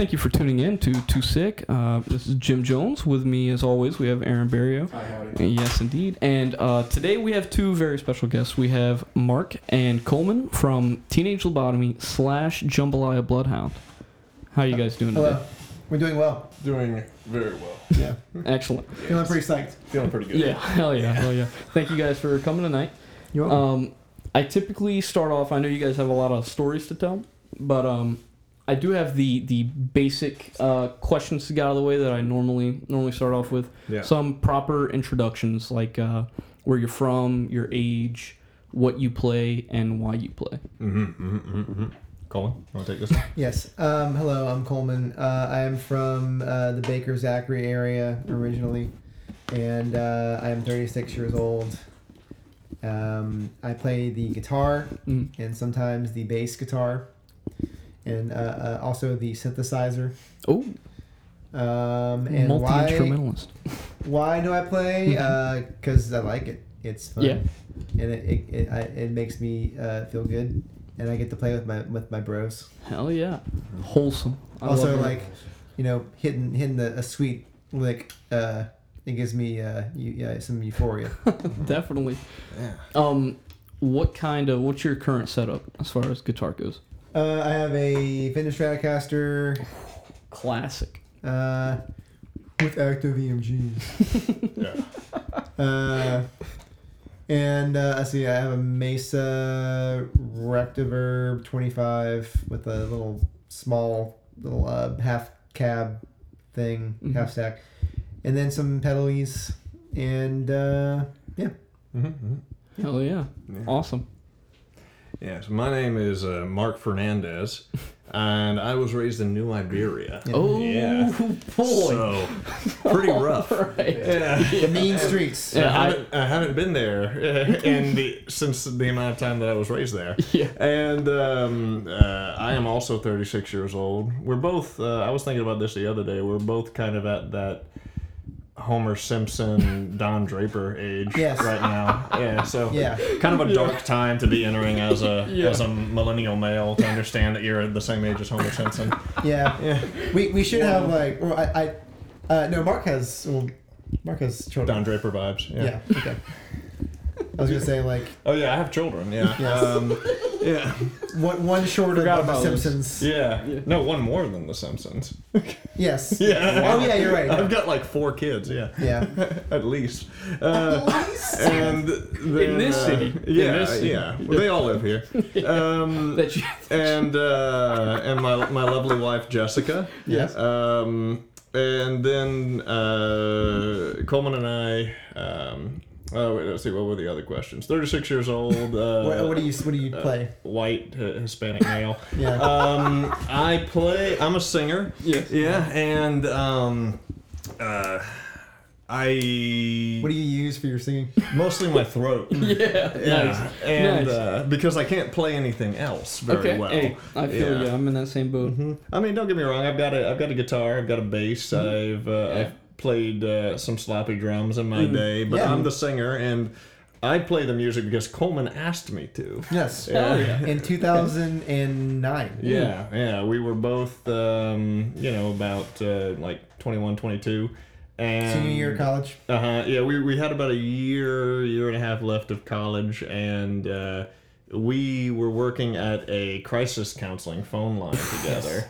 thank you for tuning in to Too Sick. Uh, this is Jim Jones. With me, as always, we have Aaron Barrio. Hi, howdy. Yes, indeed. And uh, today we have two very special guests. We have Marc and Coleman from Teenage Lobotomy slash Jambalaya Bloodhound. How are you guys doing Hello. today? We're doing well. Doing very well. Yeah. Excellent. Feeling pretty psyched. Feeling pretty good. Yeah, hell yeah, hell yeah. Thank you guys for coming tonight. You're welcome. Um, I typically start off. I know you guys have a lot of stories to tell, but um, I do have the the basic uh, questions to get out of the way that I normally normally start off with. Yeah. Some proper introductions, like uh, where you're from, your age, what you play, and why you play. Mm-hmm, mm-hmm, mm-hmm, mm-hmm. Colin, want to take this? one? yes. Um, hello, I'm Coleman. Uh, I am from uh, the Baker Zachary area originally, and uh, I am 36 years old. Um, I play the guitar Mm. and sometimes the bass guitar, and uh, uh, also the synthesizer. Oh, Um, and multi instrumentalist. why do I play? Because I like it. It's fun. Yeah. and it it, it, I, it makes me uh, feel good, and I get to play with my with my bros. Hell yeah, wholesome. I also, like you know, hitting hitting the, a sweet lick, uh, it gives me uh, you, yeah, some euphoria. definitely. Yeah. Um, what kind of what's your current setup as far as guitar goes? Uh, I have a Fender Stratocaster Classic. uh, with active EMGs. Yeah. Uh, and uh, let's see, I have a Mesa Rectoverb 25 with a little small little uh, half cab thing, Mhm. half stack, and then some pedalies, and uh, yeah. Mm-hmm, mm-hmm. Hell yeah, Yeah. awesome. Yeah. So my name is uh, Marc Fernandez, and I was raised in New Iberia. Oh Yeah. boy. So pretty rough. right. Yeah. The mean streets. I Yeah, I- haven't, I haven't been there uh, in the since the amount of time that I was raised there. Yeah. And um, uh, I am also 36 years old. We're both. Uh, I was thinking about this the other day. We're both kind of at that Homer Simpson, Don Draper age Yes. right now. Yeah. So Yeah. kind of a dark time to be entering as a Yeah. as a millennial male to understand that you're the same age as Homer Simpson. Yeah. Yeah. We, we should have like, or I, I uh, no, Marc has, well, Marc has children. Don Draper vibes. Yeah. Okay. I was gonna say like Oh yeah, I have children. Yeah. Yes. Um, yeah. one one short of Forgot the about those. Simpsons. Yeah. Yeah. No, one more than The Simpsons. Yes. Yeah. Oh yeah, you're right. I've got like four kids. Yeah. Yeah. At least. Uh, and then, In this uh, city. In Yeah, this city. yeah. Well, they all live here. Um, That you. and uh, and my my lovely wife Jessica. Yes. Um, and then uh, Coleman and I. Um, oh, wait, let's see. What were the other questions? Thirty-six years old. Uh, What, what do you What do you play? White uh, Hispanic male. Yeah. um, I play. I'm a singer. Yes. Yeah, and um, uh, I What do you use for your singing? mostly my throat. Yeah. Yeah, Nice. and Nice. uh, because I can't play anything else very okay. well. Hey, I feel Yeah. you. I'm in that same boat. Mhm. I mean, don't get me wrong. I've got a I've got a guitar. I've got a bass. I've uh, Yeah. I've played uh, some sloppy drums in my Mhm. day, but Yeah. I'm the singer and. I play the music because Coleman asked me to. Yes. Hell yeah. In 2009. Yeah, yeah. We were both, um, you know, about uh, like 21, 22. And, Senior year of college. Uh huh. Yeah, we, we had about a year, year and a half left of college, and uh, we were working at a crisis counseling phone line together.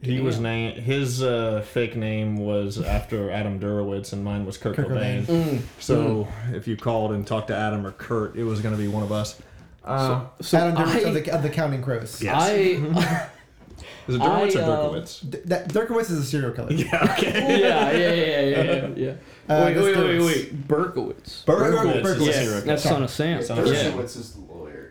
He was Damn. named his uh, fake name was after Adam Durowitz, and mine was Kurt, Kurt Cobain. Cobain. Mm. So if you called and talked to Adam or Kurt, it was going to be one of us. Uh, So Adam Derwitz I, of, the, of the Counting Crows. Yes. I is it Durowitz I, or uh, Durkowitz? D- that, Dirkowitz is a serial killer. Yeah. Okay. yeah, yeah, yeah, yeah, yeah, yeah. Uh, wait, that's wait, wait, wait. Berkowitz. Berkowitz. Berkowitz. is a Yeah, serial that's killer. son of Sam. Son of yeah. Sam. Dershowitz is the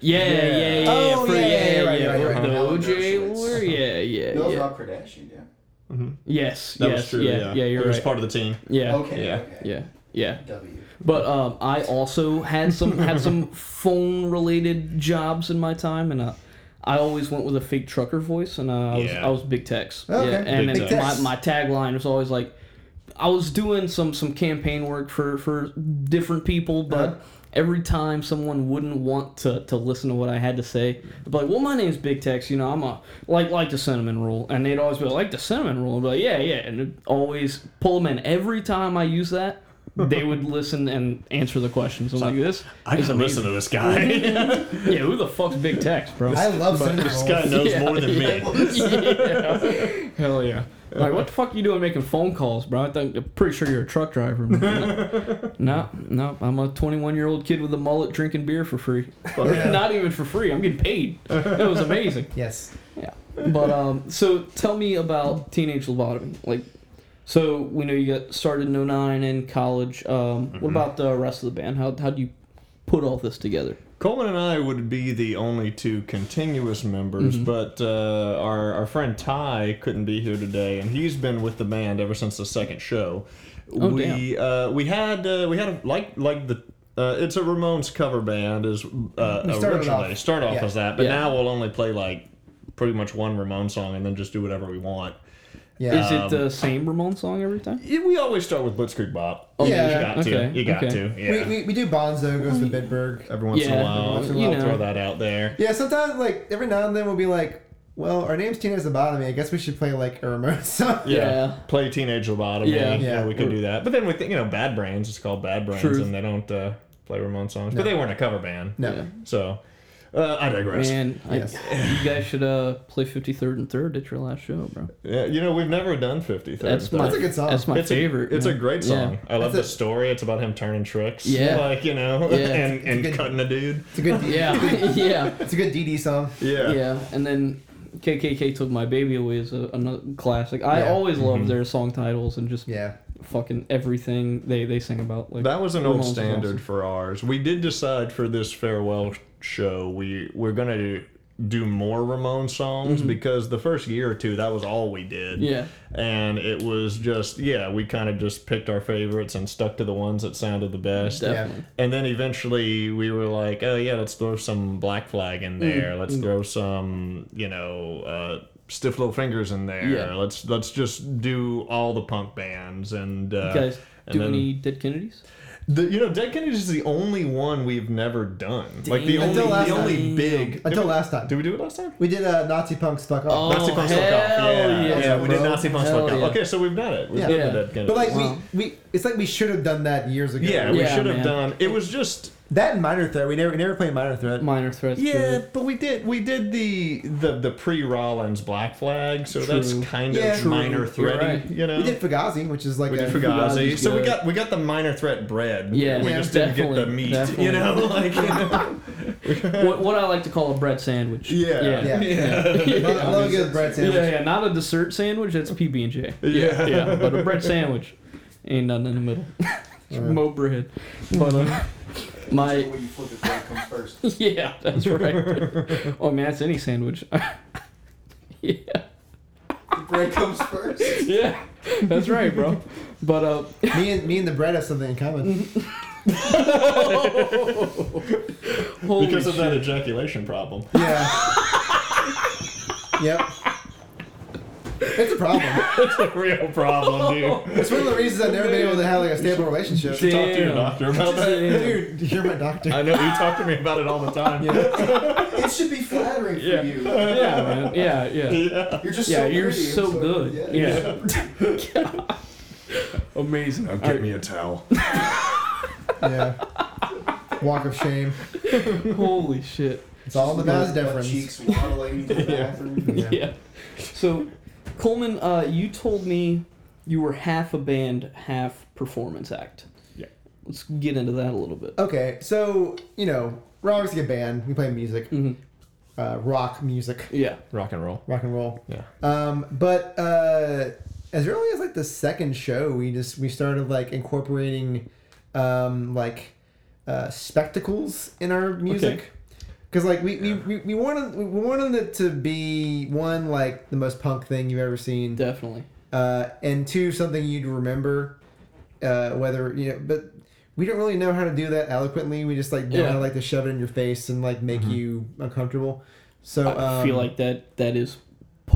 lawyer. Yeah, yeah, yeah, yeah. Oh, for- yeah, yeah, yeah, right, yeah. right, right. The Alan OJ Dershowitz. lawyer? Yeah, yeah, Bill yeah. Rob Kardashian, yeah. Mhm. Yes, That yes, was true. yeah, Yeah, yeah, you're It was part of the team. Yeah, Okay, Yeah. okay. yeah, yeah. W. But um, I also had some had some phone related jobs in my time, and uh, I always went with a fake trucker voice, and uh, I was Yeah. I was Big Tex. Okay, yeah, and Big then Tex. my, my tagline was always like, I was doing some some campaign work for for different people, but Uh-huh. Every time someone wouldn't want to, to listen to what I had to say, I'd be like, "Well, my name's Big Tex. You know, I'm a like like the cinnamon roll," and they'd always be like, "Like the cinnamon roll." I'd be like, "Yeah, yeah," and always pull them in. Every time I use that, they would listen and answer the questions. I'm like, "This I is can listen to this guy. Yeah, who the fuck's Big Tex, bro? I love cinnamon this guy knows Yeah, more than me. yeah. Hell yeah. Like, what the fuck are you doing making phone calls, bro? I think, I'm pretty sure you're a truck driver. man. no, no, I'm a 21 year old kid with a mullet drinking beer for free. Yeah. Not even for free. I'm getting paid. That was amazing. Yes. Yeah. But um, so tell me about teenage lobotomy. Like, so we know you got started in 09 in college. Um, what about the rest of the band? How how do you put all this together? Coleman and I would be the only two continuous members, Mm-hmm. but uh, our our friend Ty couldn't be here today, and he's been with the band ever since the second show. Oh, we uh, we had uh, we had a, like like the. Uh, it's a Ramones cover band, is uh, originally off- start off yeah. as that, but Yeah. now we'll only play like pretty much one Ramone song and then just do whatever we want. Yeah. Is it the same Ramone song every time? Yeah, We always start with Blitzkrieg Bop. Oh, you yeah. got to. okay, You got okay. to. Yeah. we, we, we do Bonzo goes to Bitburg. Every once in Yeah, a while, once in a you we'll know. throw that out there. Yeah, sometimes like every now and then we'll be like, well, our name's Teenage Lobotomy. I guess we should play like a Ramones song. Yeah. Yeah. Play Teenage Lobotomy. Yeah. Yeah. Yeah. we could do that. But then with, you know, Bad Brains, it's called Bad Brains, Truth. and they don't uh, play Ramone songs. No. But they weren't a cover band. No. Yeah. So, uh, I digress. Man, Yes. I, you guys should uh play 53rd and 3rd at your last show, bro. Yeah, you know, we've never done 50. That's my That's a good song. That's my it's favorite. A, it's a great song. I love the a- story. It's about him turning tricks. Yeah. Like, you know, Yeah. and, and good- cutting a dude. It's a good D- Yeah, yeah, It's a good Dee Dee song. Yeah. yeah. And then KKK took my baby away is a, another classic. I Yeah. always loved Mhm. their song titles and just Yeah. fucking everything they they sing about. Like That was an old standard awesome. for ours. We did decide for this farewell show we we're gonna do do more Ramone songs because the first year or two that was all we did. Mm-hmm. Yeah, And it was just yeah, we kind of just picked our favorites and stuck to the ones that sounded the best. definitely. And then eventually we were like, oh yeah, let's throw some Black Flag in there. Mm, Let's throw some, you know, uh, Stiff Little Fingers in there. Yeah. Let's let's just do all the punk bands and uh, You guys do then- any Dead Kennedys? The, you know, Dead Kennedys is the only one we've never done. Like the only, Until last the only time. big. Until last time. Did we do it last time? We did uh, Nazi Punks Fuck Off. Oh, Nazi Punks Fuck Off. hell Yeah, yeah, yeah, we did bro. Nazi Punks Hell Fuck Off. yeah. Okay, so we've done it. We've Yeah. done the Dead Kennedys. But like Wow. we, we, it's like we should have done that years ago. yeah, we Yeah, should have man. done. It was just That and Minor Threat. We never, we never played Minor Threat. Minor Threat. Yeah, good. but we did we did the the the pre Rollins Black Flag, so that's kind Yeah. of True. minor threat. right. You know, We did Fugazi, which is like we a did Fugazi. Fugazi's So we got we got the minor threat bread. Yeah, we Yeah, just didn't get the meat. definitely. You know, like you know. what, what I like to call a bread sandwich. Yeah. yeah, Yeah. yeah. Love, love a good bread sandwich. Yeah, yeah, not a dessert sandwich. That's PB and J. Yeah. yeah, but a bread sandwich ain't nothing in the middle. Uh. Mo bread. But uh, my When you flip it, bread comes first. yeah, that's right. oh man, that's any sandwich. yeah, The bread comes first. yeah, that's right, bro. But uh, Me and me and the bread have something in common. holy because of shit. that ejaculation problem. Yeah. yep. It's a problem. It's a real problem, dude. It's one of the reasons I've never been able to have like a stable relationship. You should talk to your doctor about that. Dude, you're my doctor. I know you talk to me about it all the time. It should be flattering for you. Yeah, man. Yeah, yeah. Yeah. You're just Yeah, so you're pretty and so good. Yeah. Amazing. Now get right. me a towel. Yeah. Walk of shame. Holy shit. It's all in the Vaz Butt deference. cheeks waddling to the bathroom. Yeah. Yeah. So, Coleman, uh, you told me you were half a band, half performance act. Yeah. Let's get into that a little bit. Okay, so you know, we're obviously a band. We play music, hmm uh, rock music, Yeah. Rock and roll. rock and roll. Yeah. Um, but uh, as early as like the second show, we just we started like incorporating um, like uh, spectacles in our music. Because like we, we, we, we wanted we wanted it to be one like the most punk thing you've ever seen, Definitely. uh, and two something you'd remember, uh, whether you know. But we don't really know how to do that eloquently. We just like know Yeah. how like to shove it in your face and like make you uncomfortable. So I um, feel like that that is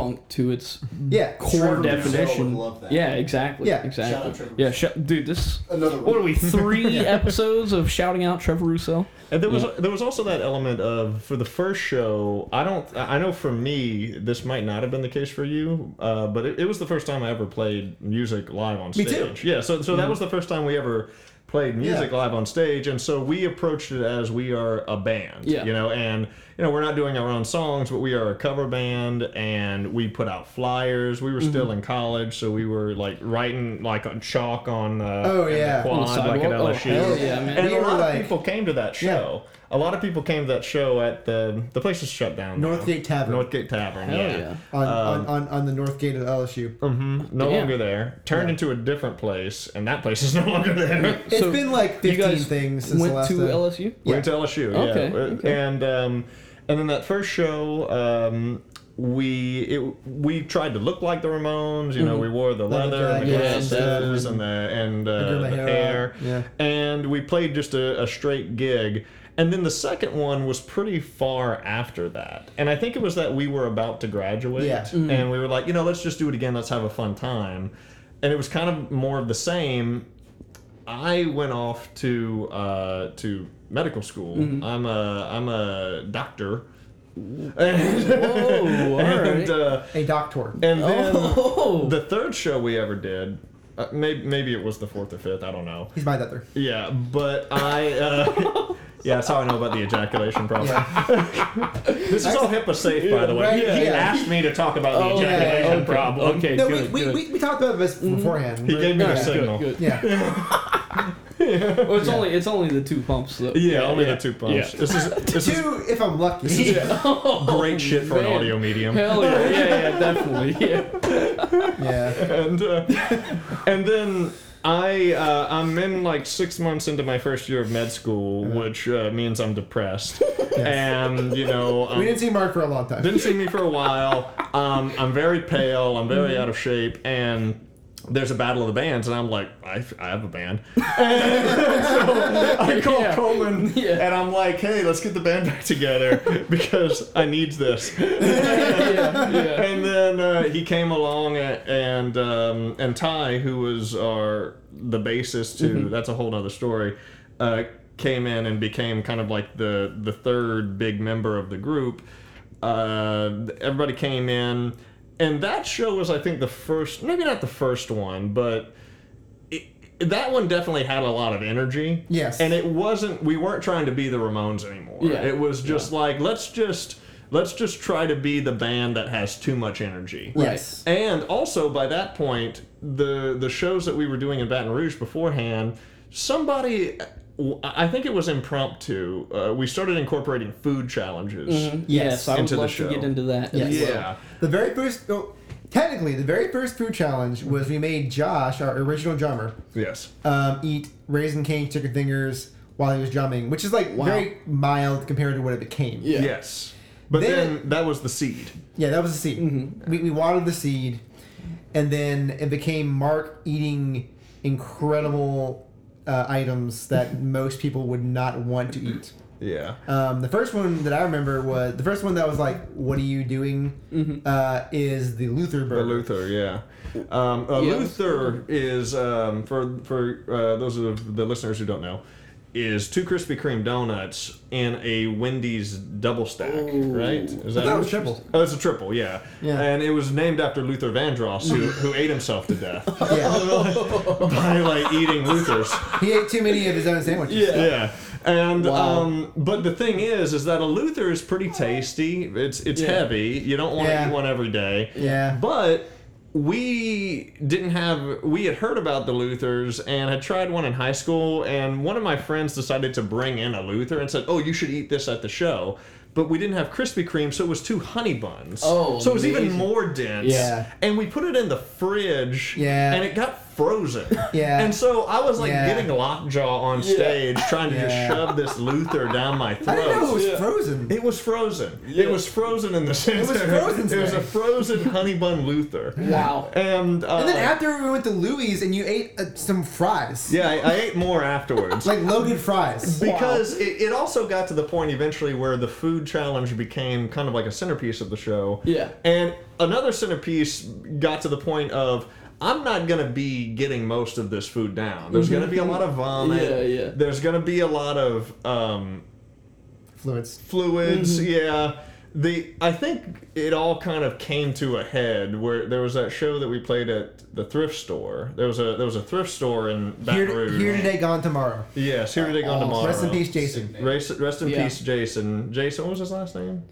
punk to its Yeah. core Trevor definition. would love that. Yeah, exactly. Yeah. exactly. Shout out Trevor yeah, sh- dude, this Another what are we three episodes of shouting out Trevor Rousseau? And there was there was also that element of for the first show. I don't. I know for me, this might not have been the case for you, uh, but it, it was the first time I ever played music live on stage. Me too. Yeah. So so that was the first time we ever played music Yeah. live on stage, and so we approached it as we are a band. Yeah. You know, and you know we're not doing our own songs, but we are a cover band, and we put out flyers. We were still in college, so we were like writing like on chalk on. Uh, Oh, the yeah. quad, On the like at sidewalk? Oh, LSU. yeah, man. And We a lot like- of people came to that show. A lot of people came to that show at the the place is shut down. now. Northgate Tavern. Northgate Tavern. Hell yeah. yeah. On, Um, on, on, on the north gate of LSU. hmm No Yeah. longer there. Turned Yeah. into a different place, and that place is no longer there. It's So, been like You 15 guys things since went the last to time. LSU. Yeah. Went to LSU. Okay, Yeah. okay. And um, and then that first show. Um, we it, we tried to look like the Ramones, you know. Mm-hmm. We wore the Leather leather and the jackets, glasses and and the and uh, my the hair hair, yeah. and we played just a, a straight gig. And then the second one was pretty far after that. And I think it was that we were about to graduate. Yeah. And we were like, you know, let's just do it again. Let's have a fun time. And it was kind of more of the same. I went off to uh, to medical school. I'm a I'm a doctor. Whoa, all and right. uh, A doctor. and then Oh. the third show we ever did, uh, maybe maybe it was the fourth or fifth. I don't know. He's my doctor. Yeah, but I. Uh, yeah, that's how I know about the ejaculation problem. Yeah. This is all HIPAA safe, by the way. Right, he, he yeah. asked me to talk about the Oh, yeah, ejaculation okay, problem. Okay, no, good, we, good. we, we, we talked about this beforehand. He gave me the yeah. signal. Good, good. Yeah. Well, it's only it's only the two pumps though. Yeah, only yeah. the two pumps. Yeah. This is this is Two, if I'm lucky. great shit for an man. audio medium. Hell yeah, yeah, yeah, definitely. Yeah. yeah. and uh, and then I uh, I'm in like six months into my first year of med school, which uh, means I'm depressed, and you know um, We didn't see Marc for a long time. didn't see me for a while. Um, I'm very pale. I'm very out of shape, and there's a battle of the bands, and I'm like, I, I have a band. And so I call Yeah. Coleman, Yeah. and I'm like, hey, let's get the band back together because I need this. yeah, and then uh, he came along, and um, and Ty, who was our the bassist to Mm-hmm. that's a whole other story, uh, came in and became kind of like the the third big member of the group. Uh, everybody came in, and that show was I think the first, maybe not the first one, but. It, that one definitely had a lot of energy. Yes. And it wasn't we weren't trying to be the Ramones anymore. Yeah. It was just like let's just let's just try to be the band that has too much energy. Yes. And also by that point, the the shows that we were doing in Baton Rouge beforehand, somebody I think it was impromptu. Uh, we started incorporating food challenges. Mm-hmm. Yes, I would Into the love show. to get into that. Yes. As well. Yeah. The very first, oh, technically, the very first food challenge was we made Josh, our original drummer, Yes. um, eat Raising Cane chicken fingers while he was drumming, which is like Wow. very mild compared to what it became. Yeah. Yes. But Then- then, that was the seed. Yeah, that was the seed. Mm-hmm. We, we watered the seed, and then it became Marc eating incredible uh, items that most people would not want to eat. Yeah. Um, the first one that I remember was the first one that was like, "What are you doing?" Uh, is the Luther burger. The. Luther, yeah. Um, uh, Yeah. Luther is um, for for uh, those of the listeners who don't know, is two Krispy Kreme donuts and a Wendy's double stack, right? Is thought it was triple. Oh, it's a triple, yeah. Yeah. And it was named after Luther Vandross, who, who ate himself to death Yeah, by like eating Luther's. he ate too many of his own sandwiches. Yeah. And Wow. um, but the thing is, is that a Luther is pretty tasty. It's it's Yeah. heavy. You don't want to Yeah. eat one every day. Yeah. But we didn't have. We had heard about the Luthers and had tried one in high school. And one of my friends decided to bring in a Luther and said, "Oh, you should eat this at the show." But we didn't have Krispy Kreme, so it was two honey buns. Oh, so it was even more dense. Yeah. And we put it in the fridge. Yeah. And it got frozen. Yeah. And so I was like Yeah. getting lockjaw on Yeah. stage, trying to Yeah. just shove this Luther down my throat. I didn't know it was Yeah. frozen. It was frozen. Yeah. It was frozen in the sense it was frozen It was a frozen honey bun Luther. Wow. And, uh, and then after we went to Louis and you ate uh, some fries. yeah, I, I ate more afterwards. Like loaded fries. because it, it also got to the point eventually where the food challenge became kind of like a centerpiece of the show. Yeah. And another centerpiece got to the point of I'm not gonna be getting most of this food down. There's gonna be a lot of vomit. Yeah, yeah. There's gonna be a lot of um, Fluids. fluids. Mm-hmm. Yeah. The I think it all kind of came to a head where there was that show that we played at the thrift store. There was a there was a thrift store in Baton Here, Rouge. here today, gone tomorrow. Yes, here today, gone Awesome. tomorrow. Rest in peace, Jason. Rest, rest in Yeah. peace, Jason. Jason, what was his last name?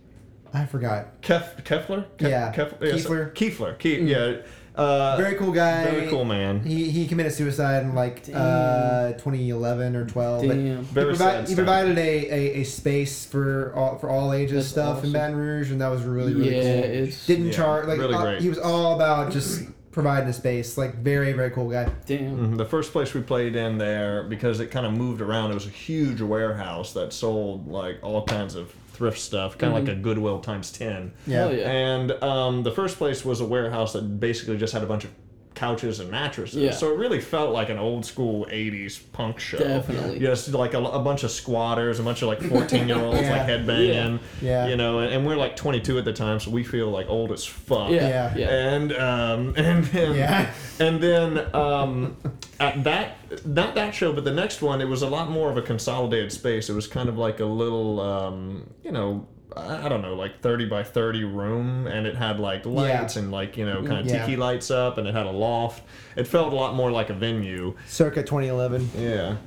I forgot. Kef, Kefler? Kef, Yeah. Kef, yes, Kiefler. Kiefler. Ke- Yeah. Uh, Very cool guy. very cool man. He, he committed suicide in like uh, 2011 or 12. but Damn. He, Very provi- sad he provided a, a, a space for all for all ages That's stuff in awesome. Baton Rouge, and that was really really yeah, cool. it's Didn't Yeah, charge like really uh, he was all about just providing a space. Like very very cool guy. damn. Mhm. The first place we played in there, because it kind of moved around, it was a huge warehouse that sold like all kinds of thrift stuff, kind of like a Goodwill times 10. Yeah. Hell yeah. And um, the first place was a warehouse that basically just had a bunch of couches and mattresses. Yeah. So it really felt like an old school 80s punk show. Definitely. Just like a, a bunch of squatters, a bunch of like 14 year olds Yeah. like headbanging. Yeah. You know, and, and we're like 22 at the time, so we feel like old as fuck. Yeah. Yeah. Yeah. And um, and then Yeah. and then um, at that not that show, but the next one, it was a lot more of a consolidated space. It was kind of like a little, um, you know, I don't know, like thirty by thirty room, and it had like lights and like you know, kind of Yeah. tiki lights up, and it had a loft. It felt a lot more like a venue. Circa 2011. Yeah.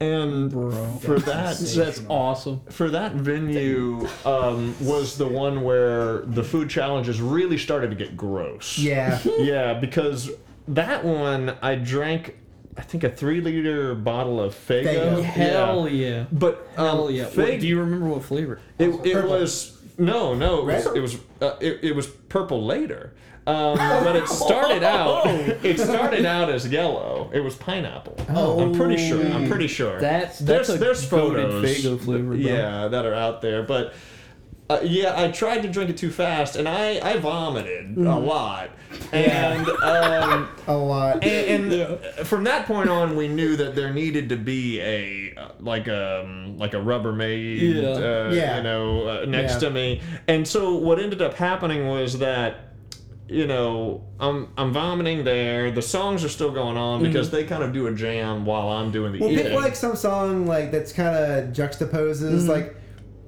And for that, That's awesome. for that venue um, was the one where the food challenges really started to get gross. Yeah. Yeah, because that one I drank, I think a three liter bottle of Fago. Faygo. Hell yeah. But um, Hell yeah. What, do you remember what flavor? it, it Purple. was no, no, it was Red? it was uh, it, it was purple later. Um, but it started out it started out as yellow. It was pineapple. Oh. I'm pretty sure. I'm pretty sure. That's there's a there's goated photos Faygo flavor. Bro. yeah that are out there but uh, yeah i tried to drink it too fast and i i vomited a lot and um A lot. and, and from that point on we knew that there needed to be a uh, like um like a rubbermaid Yeah. uh, Yeah. you know uh, next Yeah. to me and so what ended up happening was that you know, I'm I'm vomiting there. The songs are still going on because they kind of do a jam while I'm doing the Well, eating. pick like some song like that's kind of juxtaposes. Mm-hmm. Like,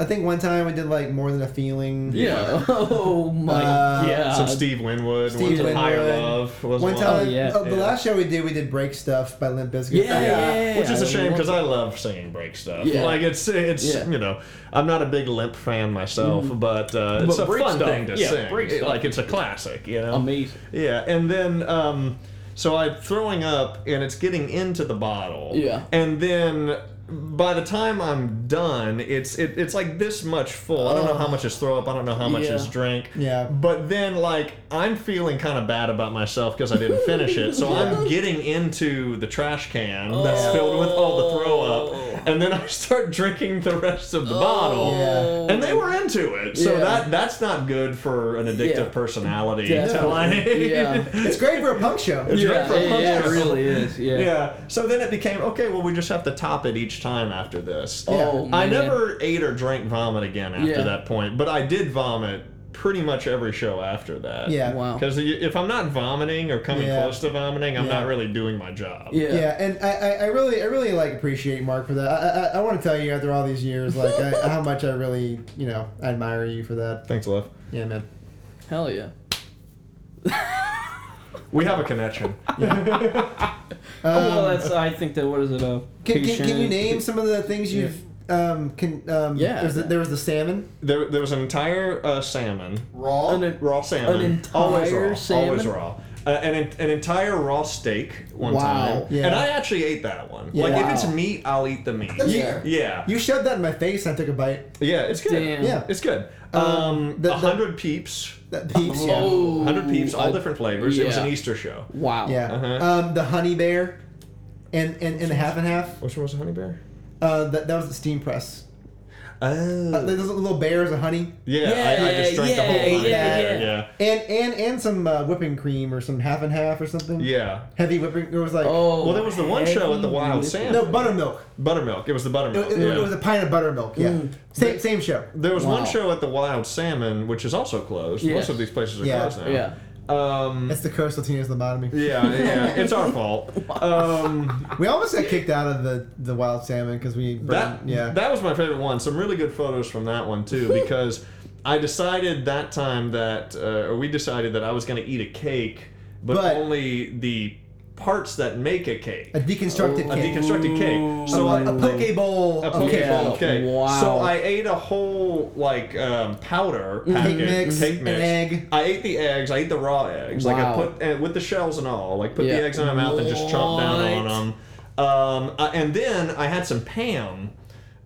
I think one time we did like more than a feeling. Yeah. Oh my Uh, god. Some Steve Winwood, Steve one to Higher Love was One one. time, Oh, yeah. oh, the Yeah. last show we did, we did "Break Stuff" by Limp Bizkit. Yeah, yeah, yeah, Which is a I shame because. I love singing break stuff. Yeah. Like it's it's Yeah. you know I'm not a big Limp fan myself, but uh, it's But a break fun stuff, thing to yeah, sing. break stuff. like it's a classic, you know. Amazing. Yeah, and then um, so I'm throwing up, and it's getting into the bottle. Yeah. and then. By the time I'm done, it's it, it's like this much full. I don't know how oh. much is throw up. I don't know how much Yeah. is drink. Yeah. But then, like, I'm feeling kind of bad about myself because I didn't finish it. So I'm getting into the trash can that's oh. filled with all the throw up, and then I start drinking the rest of the oh. bottle. Yeah. And they were into it, so Oh. Yeah. that that's not good for an addictive Yeah. personality. To Definitely. Yeah. It's great for a punk show. It's great for a yeah, punk yeah, it really is. Yeah. Yeah. So then it became okay. Well, we just have to top it each time after this. Oh, I man. never ate or drank vomit again after Yeah. that point, but I did vomit pretty much every show after that. Yeah. Wow. Because if I'm not vomiting or coming Yeah. close to vomiting, I'm Yeah. not really doing my job. Yeah. Yeah, and I, I, I really I really like appreciate Marc for that. I I, I want to tell you after all these years like I, how much I really you know admire you for that. Thanks, love. Yeah, man. Hell yeah. We have a connection. oh, well, that's. I think that. What is it? Uh, Can, can, can you name some of the things you've um can um Yeah. There was the, there was the salmon. There, there was an entire uh, salmon, Raw. An, raw salmon, An always raw, salmon? always raw. uh, an, an entire raw steak one Wow. time, Yeah. and I actually ate that one. Yeah. Like if it's meat, I'll eat the meat. That's Yeah. fair. Yeah, You shoved that in my face. and I took a bite. yeah, it's good. Damn. Yeah. It's good. Um, Um, the- a the- hundred peeps, That peeps. Yeah. Oh, hundred peeps, all I- different flavors. It was an. Easter show. Wow. Yeah. Uh-huh. Um, the honey bear, and and, and the half and half. Which one was the honey bear? Uh, that, that was the steam press. Oh, Uh, those little bears of honey, yeah, Yeah, I, I just drank the whole yeah, honey yeah, yeah. Yeah, and and and some uh, whipping cream or some half and half or something. yeah. Heavy whipping. It was like Oh. Well, there was the one show at the Wild heavy Salmon. no buttermilk. Buttermilk. It was the buttermilk. it- yeah. it was a pint of buttermilk. Yeah. Mm. Same same show. There was one show at the Wild Salmon, which is also closed. Yes. Most of these places are Yeah. closed now. Yeah. Um, It's the curse coastal Teenage Lobotomy. yeah, yeah, it's our fault. Um, We almost got kicked out of the the wild salmon because we that yeah. that was my favorite one. Some really good photos from that one too, because I decided that time that, uh, or we decided that I was going to eat a cake, but, But- only the parts that make a cake. a deconstructed A cake. A deconstructed cake. So a, I, a poke bowl a of poke cake. Yeah. bowl of cake. Wow. So I ate a whole like um, powder Cake mix, cake an egg. I ate the eggs. I ate the raw eggs. Wow. Like I put uh, with the shells and all. Like put Yeah. the eggs in my mouth and just chomp down on them. Um, uh, and then I had some Pam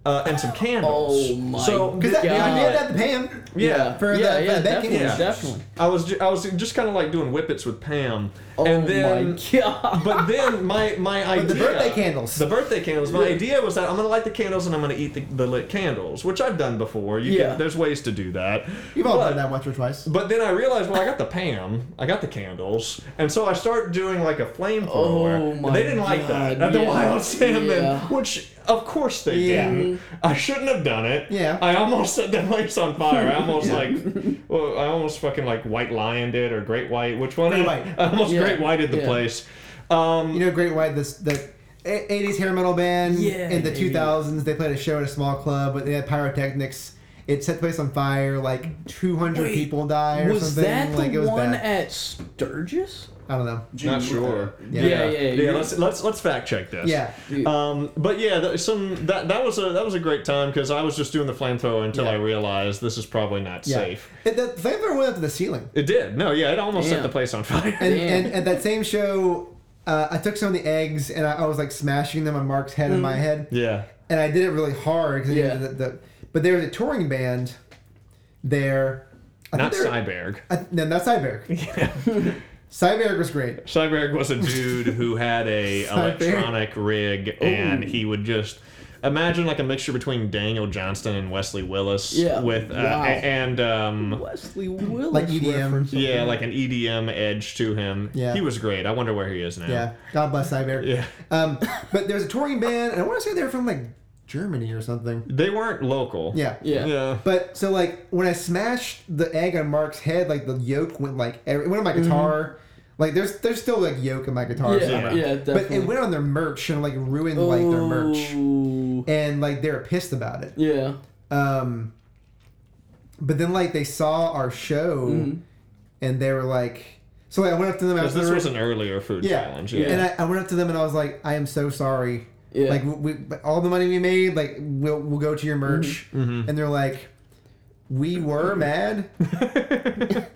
uh, and some candles. Oh my so Because that, God. we did that the Pam. yeah. For the- yeah, for yeah, the definitely, Yeah. definitely. I was ju- I was just kind of like doing whippets with Pam, Oh and then my god. but then my my idea the birthday candles. The birthday candles. My idea was that I'm gonna light the candles and I'm gonna eat the, the lit candles, which I've done before. You Yeah. can, there's ways to do that. You've all done that once or twice. But then I realized, well, I got the Pam, I got the candles, and so I start doing like a flamethrower. Oh my they didn't like that God, at the. Wild Salmon, Yeah. which of course they Yeah. didn't. I shouldn't have done it. Yeah. I almost set the place on fire. I almost like, well, I almost fucking like White Lion did or Great White. Which one? Great White. I almost Yeah. Great Whited the Yeah. place. Um, You know, Great White, this the 80s hair metal band. Yeah, In the yeah, 2000s, they played a show at a small club, but they had pyrotechnics. It set the place on fire. Like 200 Wait, people died or was something. that like the it was one bad. at Sturgis? I don't know. not sure. Yeah. Yeah, yeah, yeah. you're- let's let's let's fact check this. Yeah. Um, but yeah, that, some that that was a that was a great time because I was just doing the flamethrower until Yeah. I realized this is probably not Yeah. safe. It, the flamethrower went up to the ceiling. It did. No, yeah, it almost set Damn. the place on fire. And, Damn. and at that same show, uh, I took some of the eggs and I, I was like smashing them on Marc's head and my head. yeah. and I did it really hard because Yeah. the, the, but there was a touring band there. I Not think they were- Cyberg. I, no, not Cyberg. Yeah. Cyberg was great. Cyberg was a dude who had a electronic rig, and he would just imagine like a mixture between Daniel Johnston and Wesley Willis. Yeah. With uh, Wow. and um, Wesley Willis Like EDM. yeah, like an EDM edge to him. Yeah. He was great. I wonder where he is now. Yeah, God bless Cyberg. Yeah. Um, but there was a touring band, and I want to say they're from like Germany or something. They weren't local. Yeah. Yeah. Yeah. But so like when I smashed the egg on Marc's head, like the yolk went like every, it went on my guitar. Like there's there's still like yolk in my guitar Yeah, somewhere. yeah, But it went on their merch and like ruined like their merch, Ooh. and like they were pissed about it. Yeah. Um, but then like they saw our show, Mhm. and they were like, so like, I went up to them Because after this the- was an earlier food yeah, challenge. Yeah. and I, I went up to them and I was like, I am so sorry. Yeah. Like we, we- all the money we made, like we'll we'll go to your merch, Mhm. and they're like, we were mad,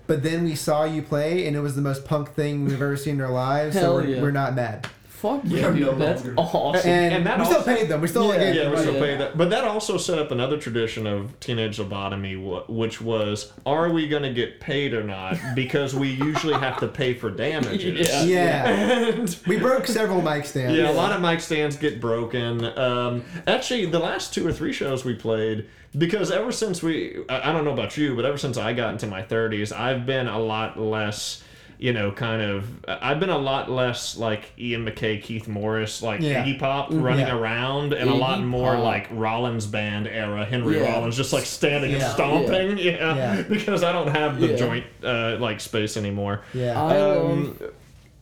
but then we saw you play, and it was the most punk thing we've ever seen in our lives. Hell so we're, yeah. we're not mad. Fuck We yeah, dude. no That's longer. awesome. And, and that we still paid them. We still like Yeah, Yeah, we money. still Yeah. pay that. But that also set up another tradition of teenage lobotomy, which was, are we going to get paid or not? Because we usually have to pay for damages. Yeah. Yeah, And we broke several mic stands. yeah, a lot of mic stands get broken. Um, actually, the last two or three shows we played, because ever since we, I I don't know about you, but ever since I got into my 30s, I've been a lot less. You know, kind of. I've been a lot less like Ian MacKaye, Keith Morris, like Yeah. Iggy Pop running Yeah. around, and a lot more Pop. like Rollins band era, Henry Yeah. Rollins, just like standing and stomping. Yeah. Yeah. because I don't have the Yeah. joint uh, like space anymore. Yeah. I Um, love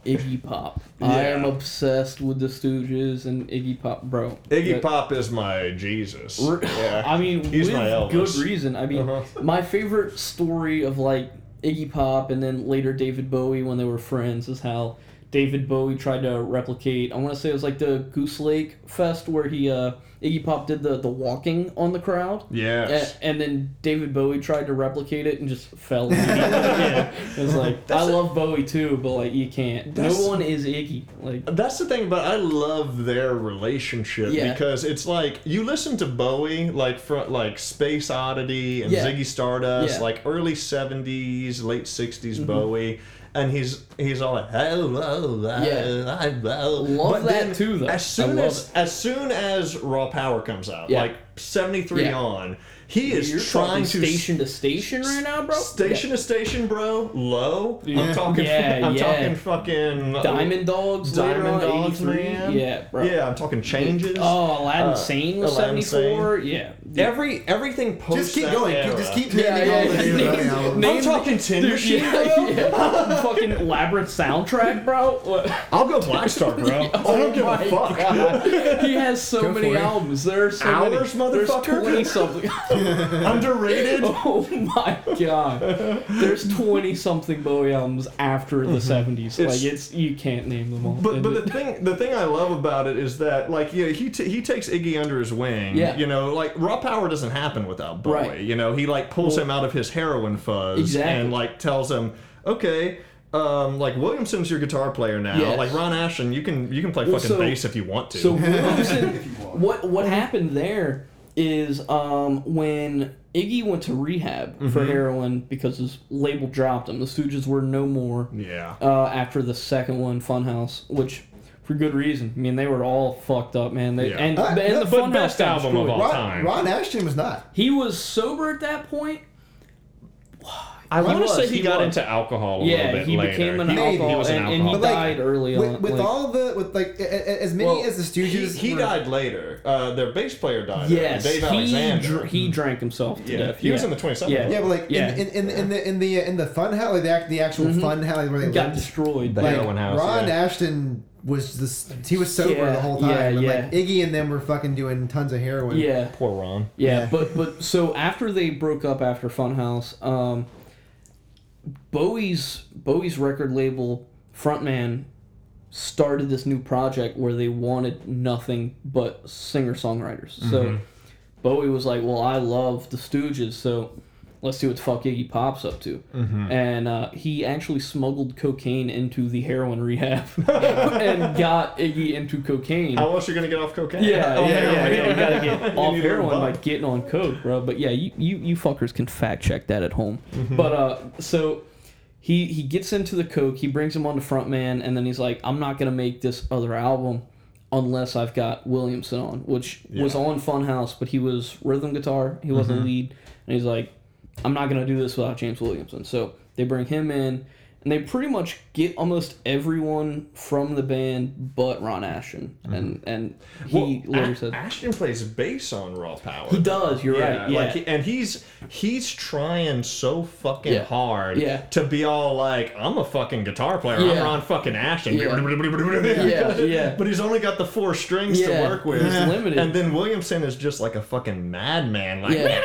Iggy Pop. I am obsessed with the Stooges and Iggy Pop, bro. Iggy That- Pop is my Jesus. R- Yeah. I mean, He's with my Elvis. good reason. I mean, Uh-huh. my favorite story of like Iggy Pop and then later David Bowie when they were friends is how David Bowie tried to replicate. I want to say it was like the Goose Lake Fest where he uh, Iggy Pop did the the walking on the crowd. Yeah. And then David Bowie tried to replicate it and just fell. yeah, it was like I love Bowie too, but like you can't. No one is Iggy. Like That's the thing, but I love their relationship Yeah. because it's like you listen to Bowie, like from like Space Oddity and Yeah. Ziggy Stardust, Yeah. Mm-hmm. like early '70s, late '60s Bowie, and he's he's all like, hello, Yeah. I, Love But that then too, though. As soon I love as as soon as Raw Power comes out, Yeah. like '73 Yeah. on, he is you're trying to station to station right now, bro. Station to station, bro. Low. Yeah. I'm talking. Yeah, I'm yeah. talking fucking Diamond Dogs, later Diamond on, Dogs, man. Yeah, bro. Yeah, I'm talking changes. Oh, Aladdin Uh, Sane was Aladdin seventy four. Yeah. Every everything post Just keep going. era. Just keep Yeah, naming yeah, all the yeah. new Name- Bowie albums. name- I'm talking Tin Dude, Machine, yeah, bro. yeah. fucking Labyrinth soundtrack, bro. What? I'll go Black Star, bro. I don't give a fuck. God. He has so Go many albums. There are so Hours, many. There's motherfucker? twenty something. Underrated. oh my god. There's twenty something Bowie albums after the 70s. It's- like it's you can't name them all. But but it- the thing the thing I love about it is that like yeah he t- he takes Iggy under his wing. Yeah. You know like raw power doesn't happen without Bowie. Right. You know he like pulls Well- him out of his heroin fuzz Exactly. and like tells him okay. Um, like Williamson's your guitar player now. Yes. Like Ron Ashton, you can you can play Well, fucking so- bass if you want to. So Williamson, If you want. what what happened there is um, when Iggy went to rehab for Mm-hmm. heroin because his label dropped him. The Stooges were no more yeah. uh, after the second one, Funhouse, which for good reason. I mean, they were all fucked up, man. They, Yeah. And, Uh, and no, the but Funhouse best album of destroyed. all Ron, time. Ron Ashton was not. He was sober at that point. I want to say he, he got was. into alcohol a Yeah, little bit he later. became an he, alcohol, he was an and, and he But, like, died early With, on. with like- all the with like a- a- as many Well, as the Stooges. he were- died later. Uh, their bass player died. yes, Dave he Alexander. dr- he drank himself to yeah, death. he was in the 27. Yeah. Yeah, but like Yeah. in, in, in, in the in the in the fun house, like the, act- the actual Mhm. fun house where they got lived, destroyed. The like heroin house, Ron yeah. Ashton was this he was sober Yeah, the whole time. yeah, and yeah. like Iggy and them were fucking doing tons of heroin. yeah, Poor Ron. Yeah, Yeah. but but so after they broke up after Funhouse, um, Bowie's Bowie's record label frontman started this new project where they wanted nothing but singer songwriters. Mm-hmm. So Bowie was like, "Well, I love the Stooges, so let's see what the fuck Iggy Pop's up to." Mm-hmm. And uh, he actually smuggled cocaine into the heroin rehab and got Iggy into cocaine. How else are you gonna get off cocaine? Yeah, Oh, yeah, yeah, yeah. You gotta get off need heroin by getting on coke, bro. But yeah, you, you, you fuckers can fact check that at home. Mm-hmm. But uh, so he he gets into the coke. He brings him on to frontman, and then he's like, I'm not gonna make this other album unless I've got Williamson on, which was Yeah. on Funhouse, but he was rhythm guitar. He wasn't Mm-hmm. lead, and he's like, I'm not gonna do this without James Williamson. So they bring him in. And they pretty much get almost everyone from the band but Ron Ashton, and and he Mm-hmm. Well, later A- said Ashton plays bass on Raw Power. he does. You're right. Yeah. Like, and he's he's trying so fucking Yeah. hard Yeah. to be all like, I'm a fucking guitar player. I'm Ron fucking Ashton. Yeah. Yeah, yeah. But he's only got the four strings Yeah. to work with. He's limited. And then Williamson is just like a fucking madman. Like, Yeah.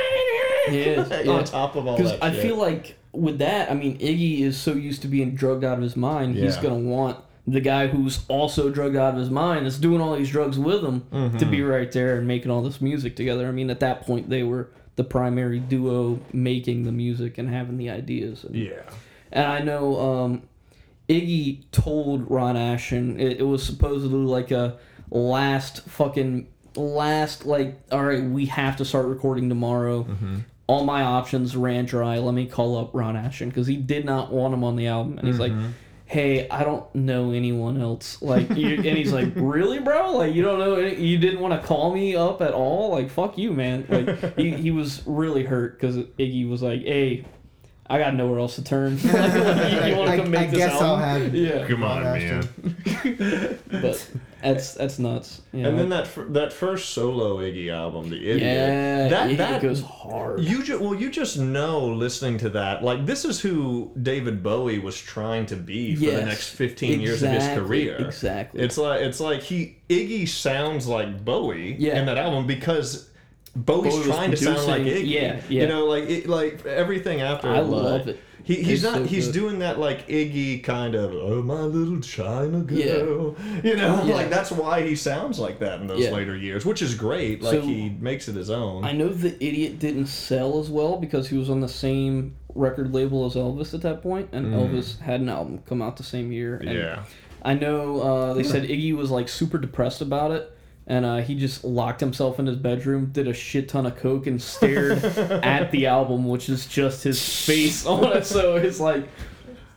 He is, like, yeah. on top of all Because that I shit. feel like with that, I mean, Iggy is so used to being drugged out of his mind, he's gonna want the guy who's also drugged out of his mind, that's doing all these drugs with him, to Mm-hmm. be right there and making all this music together. I mean, at that point, they were the primary duo making the music and having the ideas. And, Yeah. And I know um, Iggy told Ron Ashton it, it was supposedly like a last fucking last like all right we have to start recording tomorrow. All my options ran dry. Let me call up Ron Ashton because he did not want him on the album, and he's like. Mm-hmm. Hey, I don't know anyone else. Like, you, and he's like, "Really, bro? Like, you don't know? Any, you didn't want to call me up at all? Like, fuck you, man." Like, he, he was really hurt because Iggy was like, "Hey, I got nowhere else to turn. like, like, you, want to come make I this guess I'll album? have- yeah, Come on, Ron man. But that's that's nuts. You And then that fir- that first solo Iggy album, The Idiot. yeah, that it that goes hard. You ju- well, you just know listening to that, like this is who David Bowie was trying to be for the next fifteen years of his career. exactly. It's like it's like he Iggy sounds like Bowie Yeah. in that album because Bowie's Bowie trying to sound like Iggy. yeah, yeah. You know, like it, like everything after I love it. He, he's It's not. so he's good. doing that like Iggy kind of oh my little China girl. You know, Yeah. like that's why he sounds like that in those Yeah. later years, which is great. Like So- he makes it his own. I know the idiot didn't sell as well because he was on the same record label as Elvis at that point, and Elvis had an album come out the same year. And yeah. I know uh, they said Iggy was like super depressed about it, and uh, he just locked himself in his bedroom, did a shit ton of coke, and stared at the album, which is just his face on it. So it's like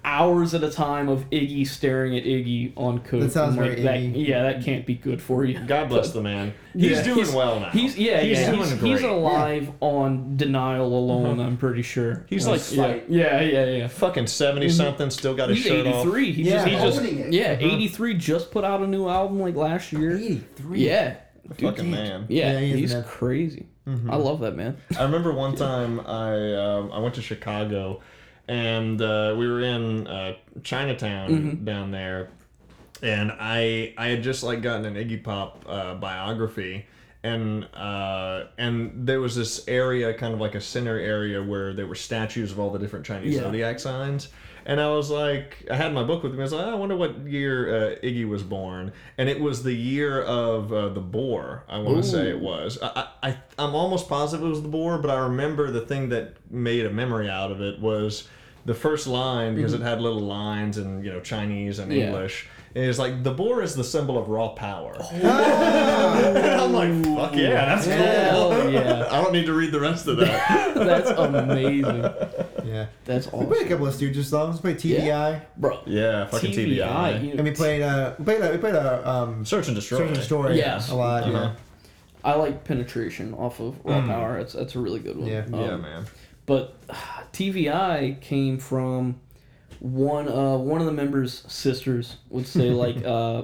hours at a time of Iggy staring at Iggy on coke. That sounds I'm like, very that, Iggy. Yeah, that can't be good for you. God bless the man. He's Yeah, doing well now. He's yeah, he's yeah. doing He's, great. he's alive on denial alone. I'm pretty sure. He's Like, like yeah, yeah, yeah, yeah. fucking seventy something, still got his He's shirt off. 83. Yeah. just, he just Owning it. yeah, 83 just put out a new album like last year. 83. Yeah, Dude, Fucking man. yeah, Yeah, he is, he's man. crazy. I love that man. I remember one time I um, I went to Chicago, and uh, we were in uh, Chinatown Mm-hmm. down there, and I I had just like gotten an Iggy Pop uh, biography. And uh, and there was this area, kind of like a center area, where there were statues of all the different Chinese Yeah. zodiac signs. And I was like, I had my book with me. I was like, I wonder what year uh, Iggy was born. And it was the year of uh, the boar. I want to say it was. I, I, I'm almost positive it was the boar, but I remember the thing that made a memory out of it was the first line because it had little lines in you know Chinese and Mm-hmm. Yeah. English. And it's like the boar is the symbol of raw power. Oh. and I'm like, fuck yeah, that's cool. Yeah. I don't need to read the rest of that. That's amazing. Yeah. That's We played a couple of Stooges songs. We played TV Eye. bro. yeah, fucking TV Eye. TBI. you know, And we played uh we played a, we played a um Search and destroy. Search and Destroy Yes. a lot. Uh-huh. Yeah. I like penetration off of raw Mm. power. That's that's a really good one. Yeah. Yeah, Um, man. But TV Eye came from one uh one of the members' sisters would say like uh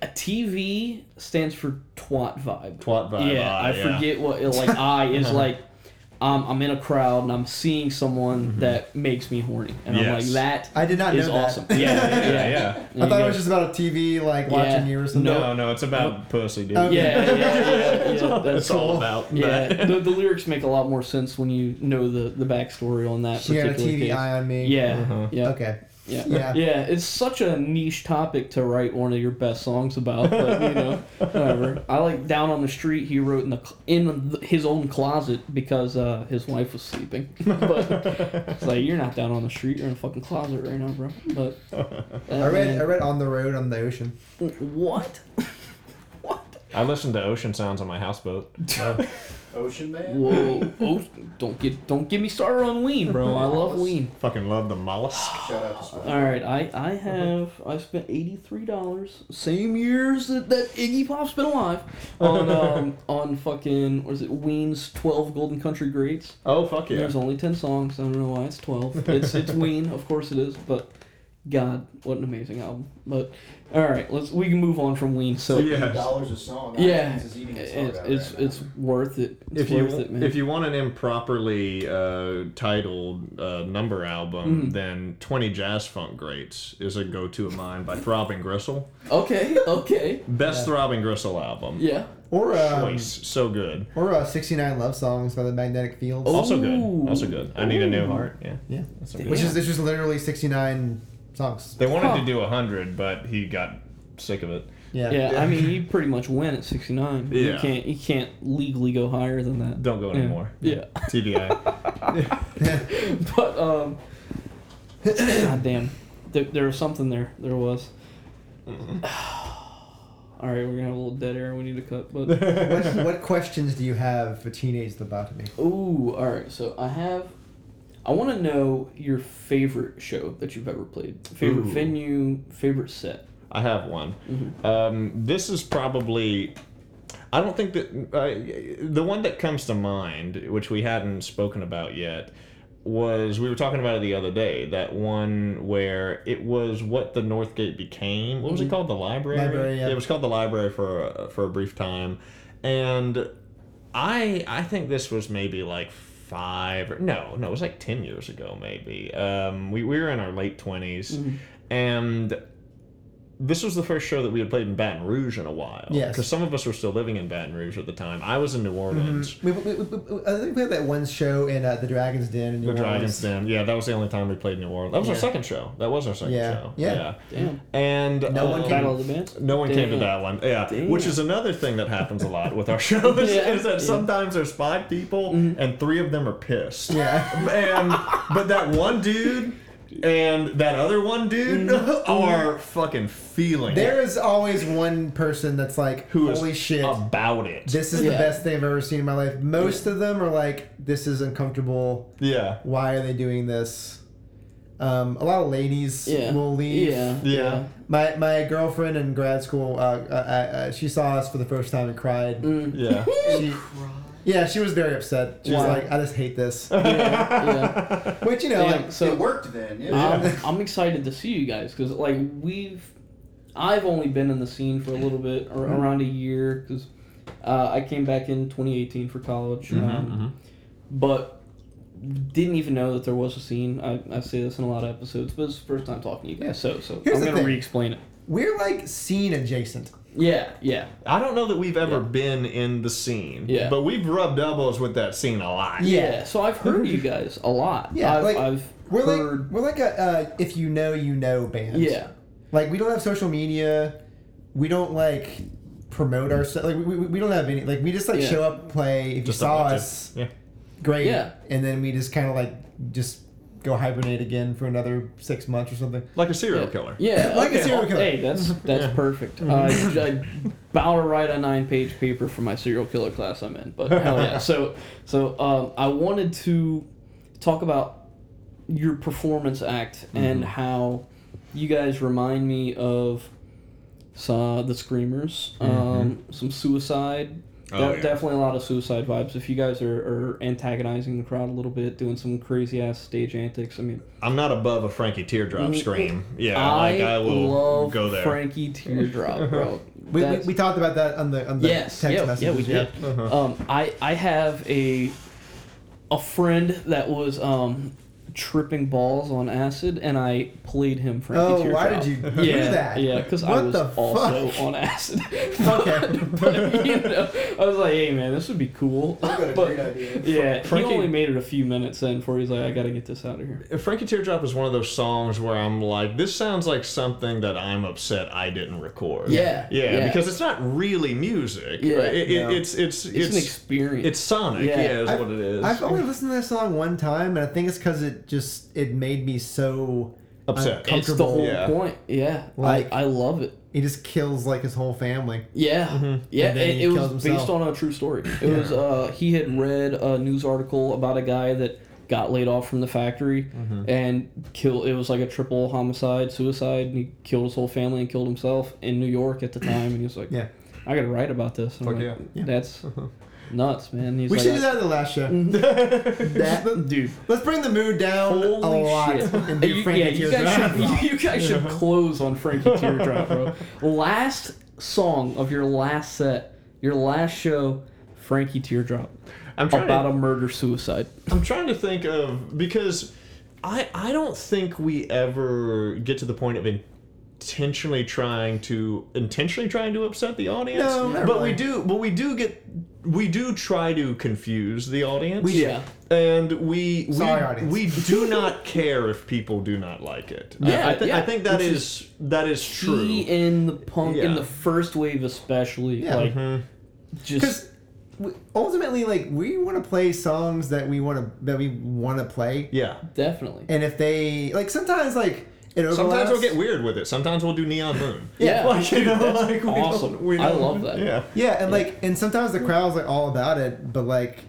a TV stands for twat vibe. Twat vibe. yeah, ah, I forget what like I is like. Um, I'm in a crowd and I'm seeing someone that makes me horny, and I'm like that I did not is know that. awesome. Yeah, yeah, Yeah, yeah. I thought it was just about a TV like watching Yeah. you or something. No. No, no, it's about pussy, dude. Okay. yeah, yeah, yeah, yeah. That's It's all about Yeah, the, the lyrics make a lot more sense when you know the the backstory on that She had a particular TV case. eye on me. Yeah, Uh-huh. yeah, Okay. Yeah, Yeah. yeah. It's such a niche topic to write one of your best songs about, but you know, whatever. I like "Down on the Street." He wrote in the in the, his own closet because uh, his wife was sleeping. but it's like you're not down on the street; you're in a fucking closet right now, bro. But I read I read on the road on the ocean. what? what? I listened to ocean sounds on my houseboat. Ocean Man. Whoa! Oh, don't get don't get me started on Ween, bro. I love Ween. Fucking love the mollusk. Shout out to Spot. All right, I I have I spent eighty three dollars, same years that, that Iggy Pop's been alive, on um on fucking what is it Ween's twelve Golden Country Greats. Oh fuck yeah. There's only ten songs. I don't know why it's twelve. It's it's Ween, of course it is, but God, what an amazing album. But all right, let's we can move on from Ween. So Yeah. dollars a song. yeah, iTunes its it's out it's, right now. it's worth it. It's If you it, man. if you want an improperly uh, titled uh, number album, Mhm. then Twenty Jazz Funk Greats is a go-to of mine by Throbbing Gristle. okay, okay, Best Yeah. Throbbing Gristle album. yeah. Or um, Choice, so good. or uh, 69 love songs by the Magnetic Fields. Oh. Also good. Also good. I need a new heart. Yeah. Yeah. That's a good. Which is it's just literally 69 songs. They wanted Huh. to do a hundred, but he got sick of it. Yeah. Yeah, I mean, you pretty much win at 69. Yeah. You can't you can't legally go higher than that. Don't go anymore. Yeah. TV Eye. But um God damn. There, there was something there. There was. All right, we're gonna have a little dead air. We need to cut, but what, what questions do you have for Teenage Lobotomy? ooh, all right. So I have. I want to know your favorite show that you've ever played. Favorite Ooh. venue, favorite set. I have one. Mhm. Um, this is probably. I don't think that uh, the one that comes to mind, which we hadn't spoken about yet, was we were talking about it the other day. That one where it was what the Northgate became. What was it called? The library. Library, yeah. It was called the library for a, for a brief time, and I I think this was maybe like five or no no it was like ten years ago maybe. Um, we we were in our late 20s Mhm. and this was the first show that we had played in Baton Rouge in a while. Yes. Because some of us were still living in Baton Rouge at the time. I was in New Orleans. We, we, we, we, I think we had that one show in uh, the Dragon's Den in New Orleans. The Orleans. Dragon's Den. Yeah, that was the only time we played in New Orleans. That was our second show. That was our second Yeah. show. Yeah. Damn. And No one uh, came- Battle of the Bands. No one came to that one. Yeah, Damn. which is another thing that happens a lot with our shows Yeah. is that Yeah. sometimes there's five people and three of them are pissed. Yeah. And but that one dude and that other one dude are fucking feeling There it. is always one person that's like, Who is holy shit, about it. this is the Yeah. best thing I've ever seen in my life. Most of them are like, this is uncomfortable. yeah. Why are they doing this? Um, a lot of ladies Yeah. will leave. Yeah. Yeah. My my girlfriend in grad school, uh, uh, uh, uh, she saw us for the first time and cried. Mm. Yeah. She, yeah, she was very upset. She was Wow. like, I just hate this. Yeah. yeah. Which you know, Yeah, like, so it worked then. Yeah. I'm, I'm excited to see you guys because like we've I've only been in the scene for a little bit or around a year because uh, I came back in 2018 for college, Mm-hmm, um, but didn't even know that there was a scene. I, I say this in a lot of episodes, but it's the first time talking to you guys, so so Here's I'm the gonna thing. re-explain it. we're like scene adjacent. Yeah, yeah, I don't know that we've ever Yeah. been in the scene. Yeah. But we've rubbed elbows with that scene a lot. yeah. So I've heard you guys a lot. Yeah, I've, like, I've We're heard. like we're like a uh, if you know you know band. yeah, Like we don't have social media. We don't like promote ourselves. Like we, we, we don't have any. Like we just like Yeah. show up, play. If you saw a bunch of- us, Yeah. great. Yeah. And then we just kind of like just go hibernate again for another six months or something. Like a serial yeah. killer. Yeah, Like a serial killer. Hey, that's that's Yeah. perfect. Uh, I about to write a nine-page paper for my serial killer class I'm in, but hell yeah. So so um, I wanted to talk about your performance act and Mm-hmm. how you guys remind me of saw the Screamers, um, Mm-hmm. some Suicide. Oh, De- yeah. Definitely a lot of suicide vibes. If you guys are, are antagonizing the crowd a little bit, doing some crazy ass stage antics, I mean, I'm not above a Frankie Teardrop Mm, scream. Yeah, I, like I will love go there. Frankie Teardrop, bro. We, we, we talked about that on the on the yes, text yeah, messages. yeah, we did. Uh-huh. Um, I I have a a friend that was um tripping balls on acid, and I played him Frankie Oh, Teardrop. why did you do yeah, that? Yeah, because I What was the also on acid. Okay. but, you know, I was like, hey man, this would be cool. got a but great idea. yeah, Frankie- he only made it a few minutes in before he's like, I gotta get this out of here. Frankie Teardrop is one of those songs where I'm like, this sounds like something that I'm upset I didn't record. Yeah, yeah, yeah. because it's not really music. Yeah, it, it, no. it's it's It's, it's an experience. it's sonic. Yeah. Yeah, is I've- what it is. I've only listened to that song one time, and I think it's because it just it made me so Upset. it's the uncomfortable. whole Yeah. point. Yeah, Like- I, I love it. He just kills like his whole family. Yeah, yeah. Mm-hmm. And It, it was kills based on a true story. It was uh, he had read a news article about a guy that got laid off from the factory Mm-hmm. and killed. It was like a triple homicide, suicide. And he killed his whole family and killed himself in New York at the time. And he was like, Yeah. I got to write about this." And I'm Fuck like, yeah. That's nuts, man. He's We like, should do that in the last show. Mm-hmm. That- dude. let's bring the mood down Holy a lot shit! and do You- Frankie yeah, you guys should you guys should uh-huh. close on Frankie Teardrop, bro. Last song of your last set, your last show, Frankie Teardrop, I'm trying about to, a murder suicide. I'm trying to think of because I I don't think we ever get to the point of intentionally trying to intentionally trying to upset the audience. No, never but we do. But we do get. We do try to confuse the audience. We- Yeah, and we we, Sorry, audience. we do not care if people do not like it. Yeah, I, I, thi- I think that is, is, that is true. he in the punk in the first wave especially, Yeah. like Mhm. just ultimately, like we want to play songs that we want to that we want to play, Yeah. definitely. and if they like sometimes like it overlaps. Sometimes we'll get weird with it. Sometimes we'll do Neon Moon. Yeah, like, you know, that's like, we awesome. we I love that. Yeah. Yeah, and like, and sometimes the crowd's like all about it, but like,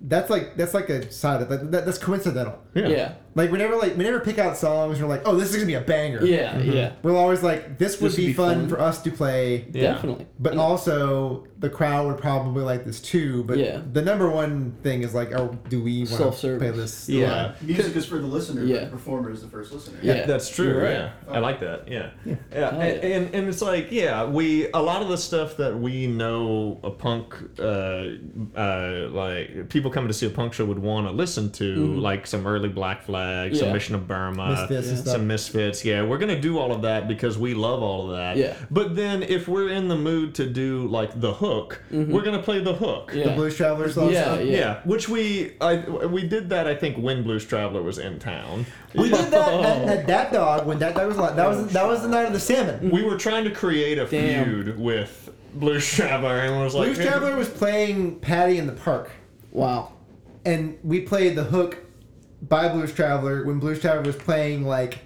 that's like that's like a side of that, that that's coincidental. Yeah. Yeah, Like we never like we never pick out songs. We're like, oh, this is gonna be a banger. yeah, yeah, We're always like, this would This would be, be fun, fun. for us to play, Yeah. definitely. but also the crowd would probably like this too. But Yeah. the number one thing is like, oh, do we want to Self-service. play this? Yeah. Music is for the listener, Yeah. but the performer is the first listener. Yeah. That's true. You're right. Yeah, I like that. Yeah, yeah, Oh, And, yeah. and and it's like yeah, we a lot of the stuff that we know a punk uh, uh, like people coming to see a punk show would want to listen to, Mm-hmm. like some early Black Flag uh, some Mission of Burma, Misfits Yeah. some Misfits. Yeah, we're gonna do all of that because we love all of that. Yeah. But then if we're in the mood to do like the hook, we're gonna play the hook. Mm-hmm. Yeah. The Blues Traveler song. Yeah, Yeah. which we I we did that I think when Blues Traveler was in town. We did that at, at that dog when that dog was alive. That was that was the night of the salmon. We were trying to create a Damn. feud with Blues Traveler and was like Blues Traveler was playing Patty in the park, Wow. and we played the hook by Blues Traveler when Blues Traveler was playing like,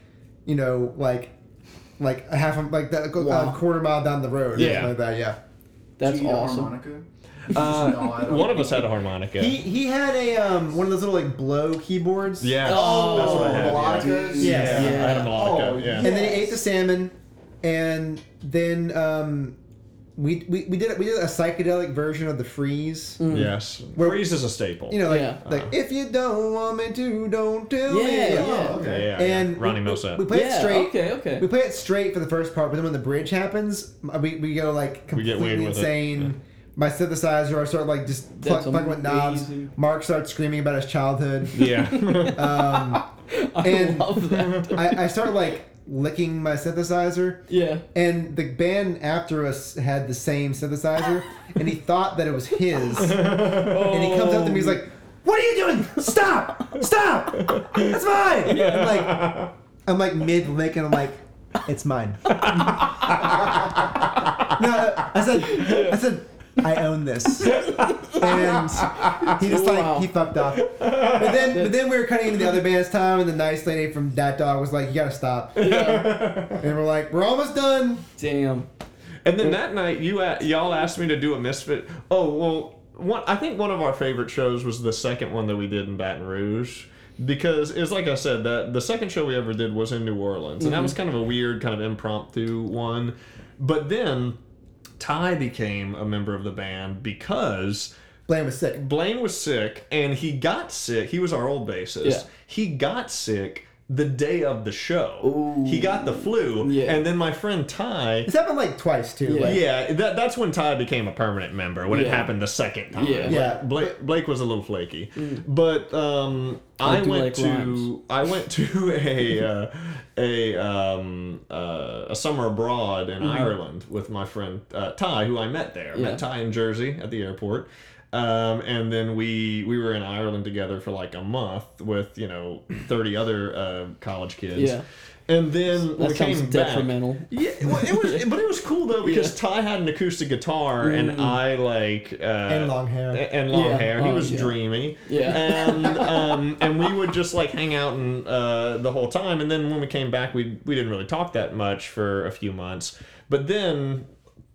you know, like, like a half a, like that Wow. a quarter mile down the road. Yeah. like that. Yeah. That's Do you need a awesome. Uh, No, one of us had a harmonica. He he had a um one of those little like blow keyboards. yeah, Oh, that's what I had. Yeah. melodicas? Yeah. Yeah, I had a melodica. Oh, yeah. And then he ate the salmon, and then um, we, we we did it we did a psychedelic version of the freeze. Yes, Where- freeze is a staple. You know, like Yeah. like if you don't want me to, don't tell me. Yeah, yeah. Oh, okay. yeah, yeah, And yeah. Ronnie we, Milsap. we, we play yeah. it straight. Okay. Okay. We play it straight for the first part, but then when the bridge happens, we, we go like We get completely weird with it. insane. My synthesizer, I start like just pluck, That's plucking with knobs. amazing. Mark starts screaming about his childhood. yeah. Um, I and- love that. I, I start like licking my synthesizer. yeah. And the band after us had the same synthesizer, and he thought that it was his. And he comes up to me, he's like, "What are you doing? Stop! Stop! That's mine!" I'm like, I'm like mid lick, and I'm like, "It's mine." no, I said, I said, I own this, and he just like Wow. he fucked off. But then, but then we were cutting into the other band's time, and the nice lady from that dog was like, "You gotta stop," Yeah. and we're like, "We're almost done." Damn. And then that night, you a- y'all asked me to do a misfit. Oh well, one I think one of our favorite shows was the second one that we did in Baton Rouge. Because it's like I said that the second show we ever did was in New Orleans, and that was mm-hmm. kind of a weird, kind of impromptu one. But then Ty became a member of the band because Blaine was sick. Blaine was sick, and he got sick. He was our old bassist. Yeah. He got sick the day of the show. Ooh. He got the flu, Yeah. and then my friend Ty. It's happened like twice too. Yeah. like- Yeah, that, that's when Ty became a permanent member. When it happened the second time. Yeah. Yeah. Blake, Blake was a little flaky, but um, I I, went like to rhymes. I went to a uh, a um, uh, a summer abroad in Ireland with my friend uh, Ty, who I met there. I Yeah. met Ty in Jersey at the airport. Um, and then we we were in Ireland together for like a month with you know thirty other uh, college kids. Yeah. And then That we sounds came back, yeah, well, it was, but it was cool though because Ty had an acoustic guitar and I like uh, And long hair. and long Yeah. hair. He Oh, was yeah. dreamy, Yeah. and um, and we would just like hang out and uh, the whole time. And then when we came back, we we didn't really talk that much for a few months. But then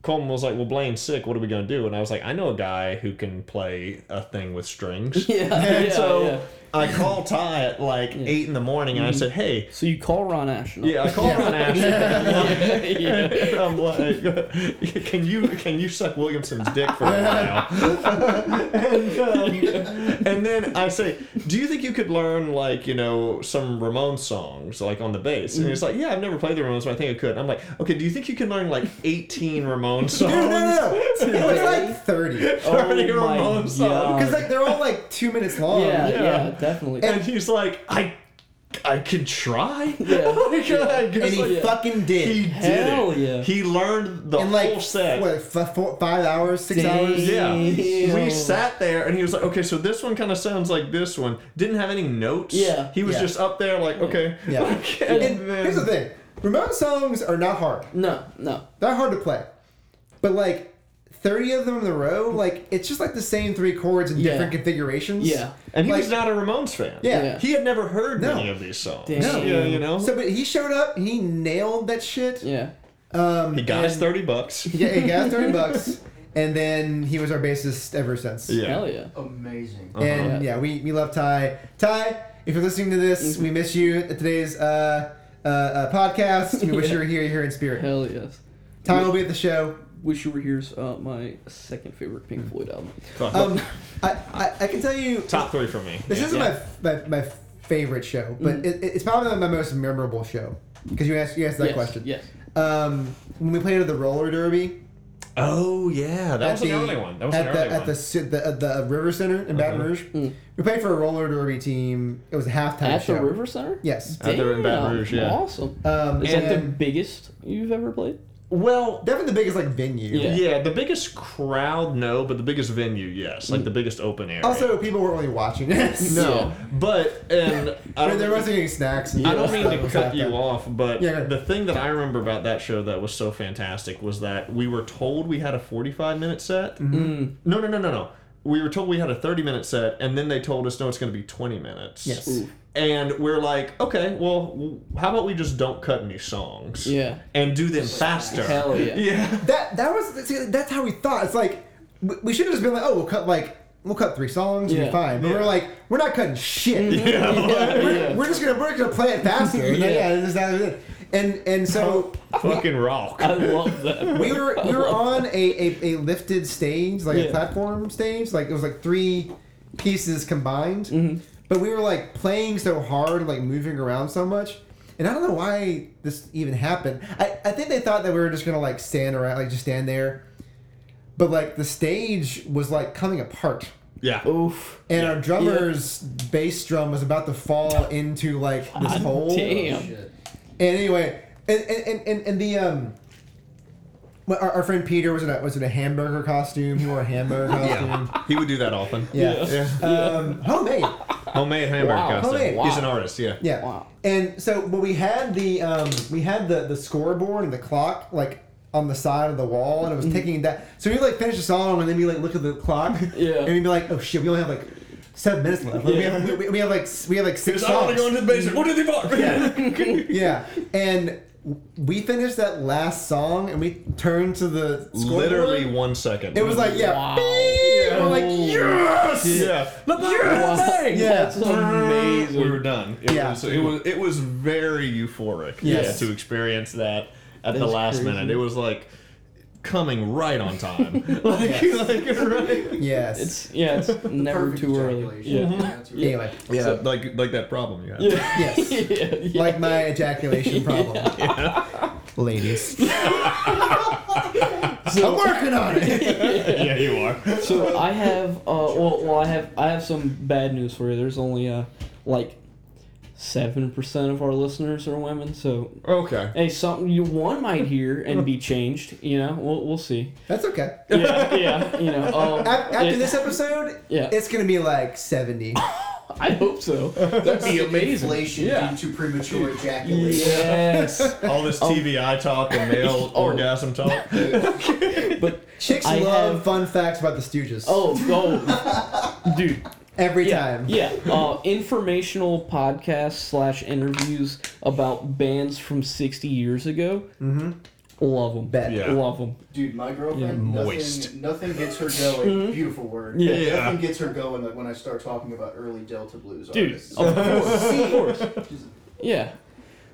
Coleman was like, "Well, Blaine's sick. What are we gonna do?" And I was like, "I know a guy who can play a thing with strings." Yeah. And yeah, so yeah. I call Ty at like eight in the morning, and I said, "Hey." So you call Ron Asheton. Yeah, I called Ron Asheton. yeah. And I'm like, can you can you suck Williamson's dick for a while? and, um, and then I say, do you think you could learn like you know some Ramones songs like on the bass? And he's like, yeah, I've never played the Ramones, but I think I could. I'm like, okay, do you think you can learn like 18 Ramones songs? No, no, no, no. It was like 30. 30 Oh Ramones songs. Because like they're all like two minutes long. Yeah, Yeah. Yeah, definitely. And he's like, I I could try. Yeah. Like, I guess And he like- fucking did. He did Hell it. yeah. He learned the in like whole set. what, f- four, five hours, six Damn. hours. Yeah. We sat there and he was like, okay, so this one kind of sounds like this one. Didn't have any notes. Yeah. He was Yeah. just up there like, okay. Yeah. Okay. And And then- here's the thing: Ramon songs are not hard. No, no. They're hard to play, but like. 30 of them in a row, like it's just like the same three chords in Yeah. different configurations. Yeah. And he like- was not a Ramones fan. Yeah. Yeah. He had never heard No. many of these songs. Damn. No. Yeah, you know? So, but he showed up, he nailed that shit. Yeah. Um, he got his and 30 bucks. Yeah, he got, he 30 bucks, and then he was our bassist ever since. Yeah. Hell yeah. Amazing. Uh-huh. And yeah, we, we love Ty. Ty, if you're listening to this, we miss you at today's uh, uh, uh, podcast. We wish you were here, here in spirit. Hell yes. Ty will be at the show. Wish You Were Here's uh, my second favorite Pink Floyd album. Um, I, I, I can tell you, Top three for me. this Yeah. isn't Yeah. my, my my favorite show, but it, it's probably my most memorable show because you asked you asked that yes, question. Yes. Um, when we played at the roller derby, Oh yeah, that was at an the- early one. That was at an the early at one. the, the at the River Center in Baton Uh-huh. Rouge. Mm. We played for a roller derby team. It was a halftime show. At show. the River Center? Yes. Out there in Baton Rouge, yeah. Awesome. Um, Is that the biggest you've ever played? Well, definitely the biggest like venue. Yeah. yeah. the biggest crowd, no, but the biggest venue, yes, like the biggest open area. Also, people weren't really watching us. no, Yeah. but and I I mean, there wasn't any snacks. And I don't mean to cut happening. you off, but Yeah, the thing that I remember about that show that was so fantastic was that we were told we had a 45 minute set. Mm. No, no, no, no, no. We were told we had a 30 minute set, and then they told us, no, it's going to be 20 minutes. Yes. Ooh. And we're like, okay, well, how about we just don't cut any songs? Yeah. And do them faster. Hell yeah. Yeah. That that was see, that's how we thought. It's like we, we should have just been like, oh, we'll cut like we'll cut three songs and Yeah. be fine. But we're like, we're not cutting shit. Yeah, we're, yeah. we're just gonna we're gonna play it faster. And then, Yeah. yeah, that's that was it. And and so Fucking rock. I love that. we were we were on a, a, a lifted stage, like Yeah. a platform stage. Like it was like three pieces combined. Mhm. But we were like playing so hard, like moving around so much. And I don't know why this even happened. I, I think they thought that we were just gonna like stand around, like just stand there. But like the stage was like coming apart. Yeah. Oof. And our drummer's bass drum was about to fall into like this God hole. damn. Shit. And anyway, and and, and, and the um our, our friend Peter was in a was in a hamburger costume. He wore a hamburger costume. yeah. He would do that often. Yeah. Yeah. Um, homemade. Homemade hamburger Wow. costume. Homemade. He's an artist, yeah. Yeah. Wow. And so, but we had the um, we had the the scoreboard and the clock like on the side of the wall, and it was ticking that. So we like finish the song, and then we like look at the clock, Yeah. and we'd be like, oh shit, we only have like seven minutes left. Like, we, Yeah. have, we, we have like we have like six Because I want songs. to go into the basement. What are they for? yeah, and we finished that last song, and we turned to the scoreboard. Literally one second. It was like yeah, Wow. Beep. we're like Holy yes, Yeah. Wow. Yeah. That's amazing. We were done. It Yeah. Was, it was it was very euphoric. Yes. Yeah, to experience that at the last crazy. minute. It was like coming right on time. like, like right. yes. It's yeah, it's never Perfect too early. ejaculation. Yeah. Mm-hmm. That's right. anyway, Yeah, So- like like that problem you had. Yeah. Yes. yeah, yeah. like my ejaculation problem, ladies. I'm working on it. yeah, you are. So I have uh well, well I have I have some bad news for you. There's only uh like seven percent of our listeners are women. So Okay. hey, something you one might hear and be changed. You know, we'll we'll see. That's okay. Yeah, yeah. You know, um, A- After it- this episode, Yeah. it's gonna be like seventy. I hope so. That'd be amazing. Inflation Yeah. due to premature ejaculation. Yes. All this TV Eye talk and male Oh. orgasm talk. But Chicks I love have- fun facts about the Stooges. oh, oh, dude. every Yeah, time. yeah. Uh, informational podcasts slash interviews about bands from sixty years ago. Mm-hmm. Love them. Bet. Yeah. Love them. Dude, my girlfriend, Yeah. Moist. nothing, nothing gets her going. Mm-hmm. Beautiful word. Yeah. Yeah. Nothing gets her going like when I start talking about early Delta blues Dude, artists. of course, of course. Just- Yeah.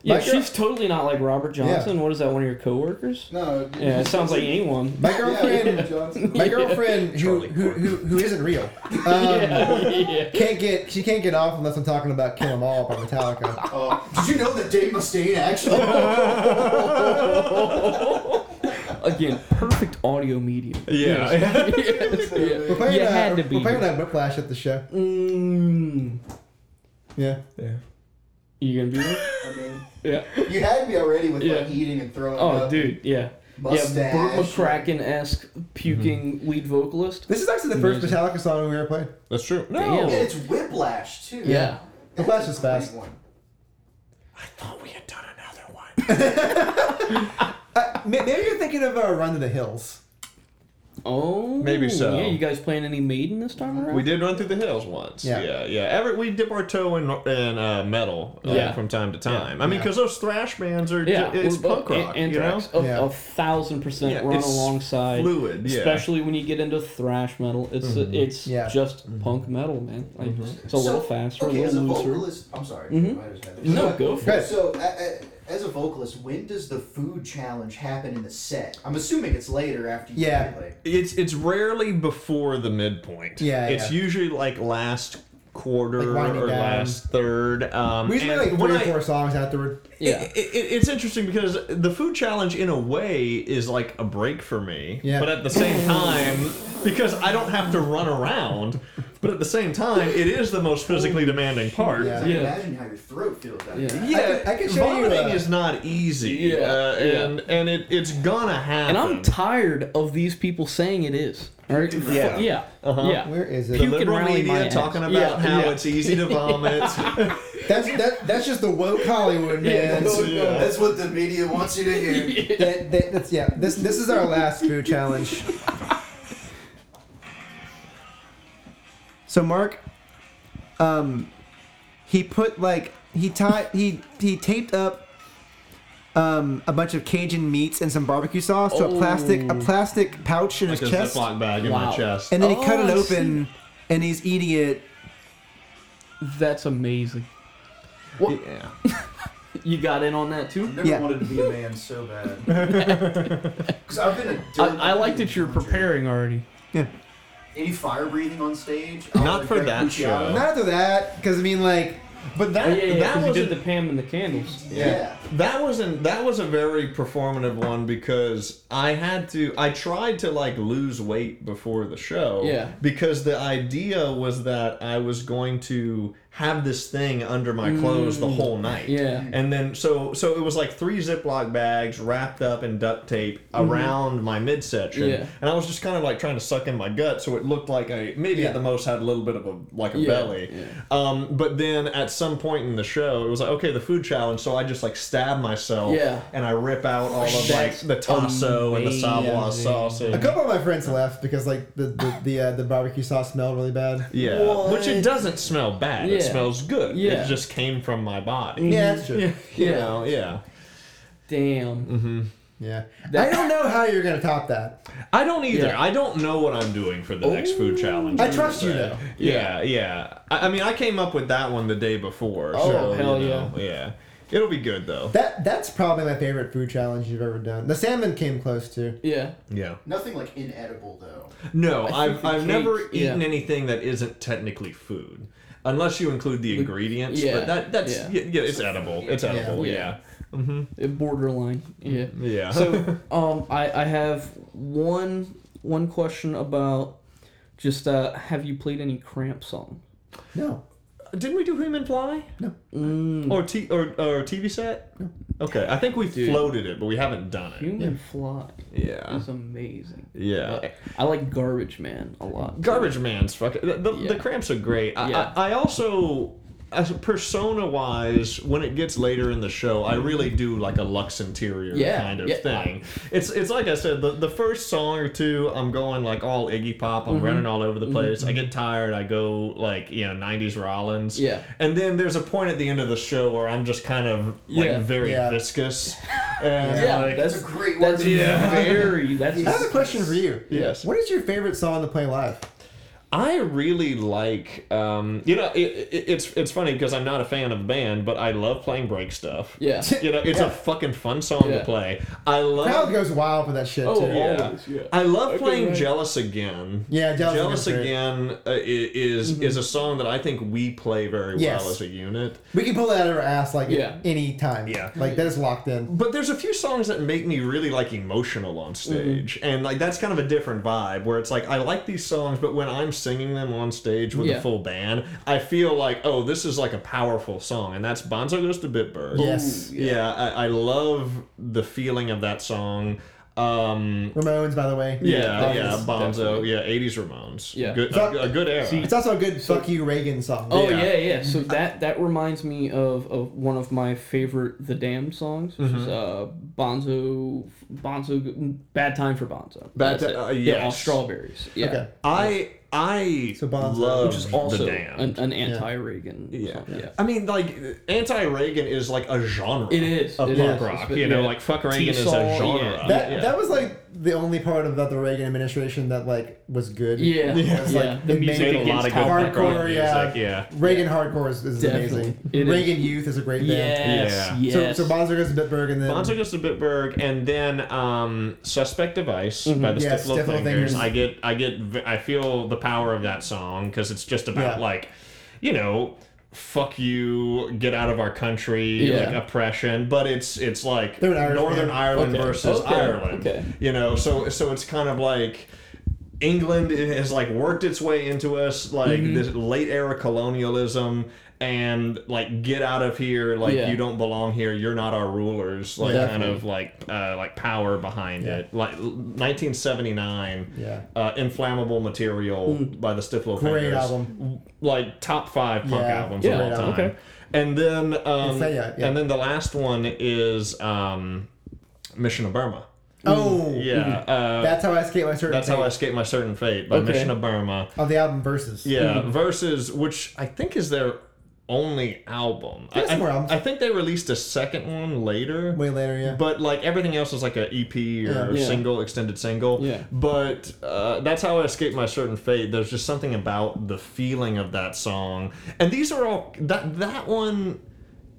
Yeah, girl- she's totally not like Robert Johnson. What is that, one of your coworkers? no. Yeah, it sounds like anyone. My girlfriend, Johnson. my girlfriend who, who who who isn't real, um, yeah, yeah. can't get she can't get off unless I'm talking about Kill 'Em All by Metallica. Oh, did you know that Dave Mustaine actually? Again, perfect audio medium. Yeah. Yes. We're yeah. playing, You uh, had to be. We're playing that Whiplash at the show. Mm. Yeah. yeah. You gonna be there? I mean, Yeah. you had me already with Yeah. like eating and throwing Oh, up. dude, yeah. Mustache. Yeah, Bert McCracken esque puking lead vocalist. This is actually the first Amazing. Metallica song we ever played. That's true. No. Damn. Yeah, it's Whiplash too. Yeah. Whiplash is fast. One. I thought we had done another one. Uh, maybe you're thinking of uh, Run to the Hills. Oh, Maybe so. Yeah, you guys playing any Maiden this time around? We did run through the hills once. Yeah. Yeah, yeah. Every we dip our toe in in uh, metal uh, Yeah. from time to time. I mean, Yeah. because those thrash bands are Yeah, ju- it's well, punk uh, rock, you know. A, Yeah. a thousand percent Yeah, run it's alongside. fluid, yeah. Especially when you get into thrash metal, it's it's Yeah. just punk metal, man. Like it's a little faster, Okay, a little looser. vocalist, I'm sorry. Mhm. I just had to- No, So- go for it. So, a- a- as a vocalist, when does the food challenge happen in the set? I'm assuming it's later after you Yeah. play. It's it's rarely before the midpoint. Yeah, It's yeah. usually like last quarter Like or down. last third. Um, We usually like when three or I- four songs afterward. Yeah. It, it, it's interesting because the food challenge, in a way, is like a break for me. Yeah. But at the same time, because I don't have to run around, but at the same time, it is the most physically demanding part. Yeah. I can Yeah. imagine how your throat feels after Yeah. that. Yeah, I could- I could show you, vomiting uh, is not easy. Yeah, uh, yeah. and and it, it's gonna happen. And I'm tired of these people saying it is. All right. Yeah. Yeah. Uh-huh. Yeah. Where is the it? Puke and liberal rally media talking about Yeah, how yeah. it's easy to vomit. That's that. That's just the woke Hollywood man. Yeah. That's what the media wants you to hear. That, that, that's yeah. This this is our last food challenge. So Mark, um, he put like he tied he he taped up um a bunch of Cajun meats and some barbecue sauce to a plastic a Oh. plastic pouch in like a his chest, Ziploc bag in Wow. my chest. and then he cut Oh, it I open, and he's eating it. That's amazing. yeah. You got in on that too? I've never Yeah. wanted to be a man so bad. Because I've been a dirt I, I like that you're preparing already. Any fire breathing on stage? Not I'll for Greg that Puciato. show. Not after that, because I mean like But that Oh, yeah, yeah, that 'cause was you did the Pam and the candles. Yeah. That wasn't that was a very performative one because I had to I tried to like lose weight before the show. Yeah. Because the idea was that I was going to have this thing under my clothes the whole night. Mm. Yeah. And then so so it was like three Ziploc bags wrapped up in duct tape around my midsection. Mm-hmm. Yeah. And I was just kind of like trying to suck in my gut so it looked like I maybe Yeah. at the most had a little bit of a like a Yeah, belly. yeah. Um, but then at some point in the show, it was like, okay, the food challenge. So I just like stab myself. Yeah. And I rip out all of like the tasso and the Savoy sauce. sausage. a couple of my friends left because like the the the, uh, the barbecue sauce smelled really bad. Yeah. Which it doesn't smell bad. It Yeah. smells good. Yeah. It just came from my body. Yeah, that's true. Yeah. You know, yeah. Damn. Mm-hmm. Yeah. That- I don't know how you're gonna top that. I don't either. Yeah. I don't know what I'm doing for the next food challenge. I trust you, though. Yeah, yeah. I, I mean, I came up with that one the day before. Oh, so, hell you know, yeah. It'll be good though. That that's probably my favorite food challenge you've ever done. The salmon came close too. Yeah. Yeah. Nothing like inedible though. No, I think I've, I've never eaten yeah. anything that isn't technically food, unless you include the ingredients. yeah, but that that's yeah. yeah, yeah it's edible. It's edible. Yeah. Yeah. Mm-hmm. It borderline. Yeah. Yeah. So, um, I I have one one question about just uh, have you played any Cramp song? No. Didn't we do Human Fly Mm, or T or, or TV set? No. Okay, I think we Dude. floated it, but we haven't done it. Human Fly Yeah. It's amazing. Yeah. I like Garbage Man a lot. Garbage Man's fucking. The, the, Yeah. the cramps are great. I, Yeah. I, I also, as persona wise, when it gets later in the show, I really do like a Lux Interior Yeah, kind of yeah. thing. It's it's like I said, the, the first song or two, I'm going like all Iggy Pop. Mm-hmm. I'm running all over the place. I get tired. I go like you know 90s Rollins. Yeah. And then there's a point at the end of the show where I'm just kind of like Yeah. very Yeah. viscous. And Yeah, like, that's That's a great word. that's to use. very that's I have a question for you. Yes. What is your favorite song to play live? I really like, um, you know, it, it, it's it's funny because I'm not a fan of the band, but I love playing break stuff. yeah. You know, it's Yeah. a fucking fun song Yeah. to play. I love. Crowd goes wild for that shit Oh, too. yeah. always, yeah. I love Okay, playing right. "Jealous Again." Yeah, Jealous "Jealous Again" uh, i- is is a song that I think we play very Yes. well as a unit. We can pull that out of our ass like Yeah. any time. Yeah. Like that is locked in. But there's a few songs that make me really like emotional on stage, Mm-hmm. and like that's kind of a different vibe. Where it's like I like these songs, but when I'm singing them on stage with Yeah. a full band, I feel like oh, this is like a powerful song, and that's Bonzo Goes to Bitburg. Yes. Yeah, I, I love the feeling of that song. Um, Ramones, by the way. yeah, Obvious. yeah, Bonzo, definitely. yeah, '80s Ramones, Yeah. good, a, a good era. It's also a good "fuck you" Reagan song. Oh Yeah. yeah, yeah. So that that reminds me of, of one of my favorite The Damned songs, which is uh Bonzo Bonzo Bad Time for Bonzo. Bad That's Ti- it. uh, Yeah, all strawberries. Yeah. Okay. I I So Bonzo- love Which is also the Damned. an, an anti-Reagan. Yeah. song, yeah. I mean, like, anti-Reagan is like a genre. It is. Of It punk is. rock. It's- You know, yeah. like, fuck Reagan is a T-Sol, genre. yeah. That yeah. that was like the only part about the Reagan administration that like was good. Yeah, It yeah. was, like, The it music made Made a lot of good against punk hardcore, music. yeah. Yeah. Reagan hardcore is, is amazing. It is. Reagan Youth is a great band. Yes. Yeah. Yes. So so Bonzo goes to Bitburg and then Bonzo goes to Bitburg, and then um, "Suspect Device" by the Yeah, Stiff Little Fingers. Fingers. I get, I get, I feel the power of that song because it's just about Yeah. like, you know, fuck you, get out of our country, Yeah. like oppression. But it's it's like They're an Irish Northern. Ireland Okay. versus Okay. Ireland. Okay. You know, so so it's kind of like. England has like worked its way into us, like Mm-hmm. this late era colonialism, and like get out of here, like Yeah. you don't belong here, you're not our rulers, like kind of like uh, like power behind Yeah. it, like 1979, Yeah. uh, inflammable material Mm. by the Stiff Little Great Fingers. album. like top five punk Yeah. albums of all time. okay. And then um, yeah. and then the last one is um, Mission of Burma. Oh, Yeah, uh, That's how I escape my certain. that's how I fate. escaped my certain fate by Okay. Mission of Burma. Of the album versus. Yeah, versus which I think is their only album. I, There's more albums. I think they released a second one later. Way later, yeah. But like everything else is like an EP or Yeah. Yeah. single, extended single. Yeah. But uh, that's how I escaped my certain fate. There's just something about the feeling of that song, and these are all that that one,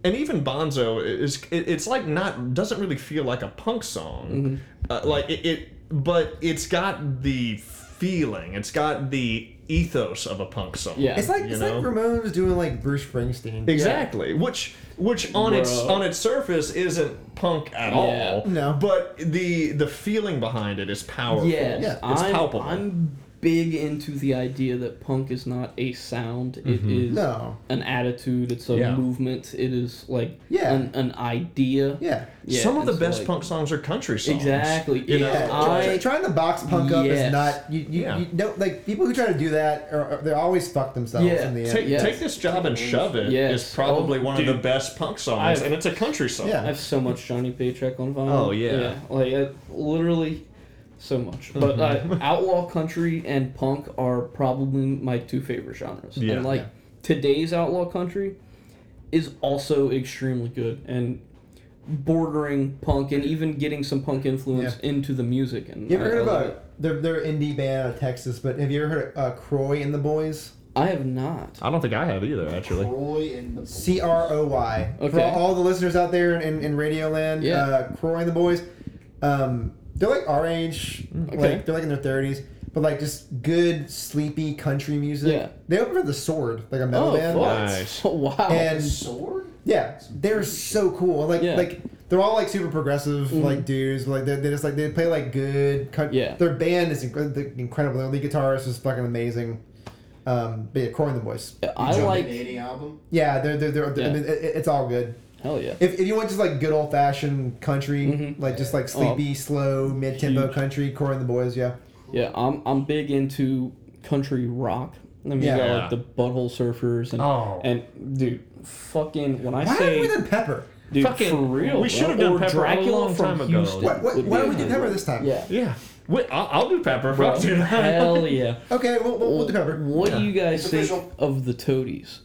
and even Bonzo is it, it's like not doesn't really feel like a punk song, Mm-hmm. uh, like it, it, but it's got the feeling. It's got the ethos of a punk song. Yeah. It's like it's know? like Ramones doing like Bruce Springsteen. Exactly. Which which on its on its surface isn't punk at Yeah. all. No. But the the feeling behind it is powerful. Yes, Yeah, it's I'm, palpable. I'm big into the idea that punk is not a sound. It is No. an attitude. It's a Mm-hmm. Yeah. movement. It is like Yeah. an, an idea. Yeah. Yeah, Some of the so, best like- punk songs are country songs. Exactly. You know? Yeah, Try- I- trying to box punk up Yes. is not you. You, Yeah. you don't like people who try to do that. Are, are- they always fuck themselves Yeah. in the end. Take, Yes. take this job and shove it is Yes. probably Oh, one of the best punk songs, I've- and it's a country song. Yeah. I have so much Johnny Paycheck on vinyl. Oh, yeah. like I, literally so much. But Mm-hmm. uh, outlaw country and punk are probably my two favorite genres. Yeah. And like Yeah. today's outlaw country is also extremely good and bordering punk and even getting some punk influence into the music. And You ever I- heard about it. they're they're indie band out of Texas, but have you ever heard of uh, Croy and the Boys? I have not. I don't think I have either, actually. Roy and the C R O Y. For Okay. all, all the listeners out there in, in Radio Land, Yeah. uh, Croy and the Boys, um, they're like our age. Okay. Like they're like in their thirties, but like just good sleepy country music. Yeah. They open for the Sword, like a metal Oh, band. fuck. Nice. wow. And sword. yeah, they're so cool. Like Yeah. like they're all like super progressive Mhm. like dudes. Like they they just like they play like good. Cut, Yeah. Their band is incre- incredible. Their lead guitarist is fucking amazing. Um, but yeah, Croy and the Boys. I like. Nady album. Yeah, they're they're, they're, Yeah. I mean, it, it's all good. Hell yeah. If, if you want just like good old fashioned country, Mhm. like just like sleepy, slow, mid tempo country, Croy and the Boys, yeah. Yeah, I'm I'm big into country rock. I mean, Yeah. you got like the Butthole Surfers and Oh. and dude, fucking when I Why say haven't we done Pepper? dude Fucking- for real, we should have done Or Pepper a Dracula long from time ago. Houston. What, what, why don't we do. Pepper this time? Yeah, Yeah. Wait, I'll, I'll do Pepper. bro, Fuck, dude. hell yeah. Okay, we'll, we'll, we'll do Pepper. What do you guys It's think official. of the Toadies?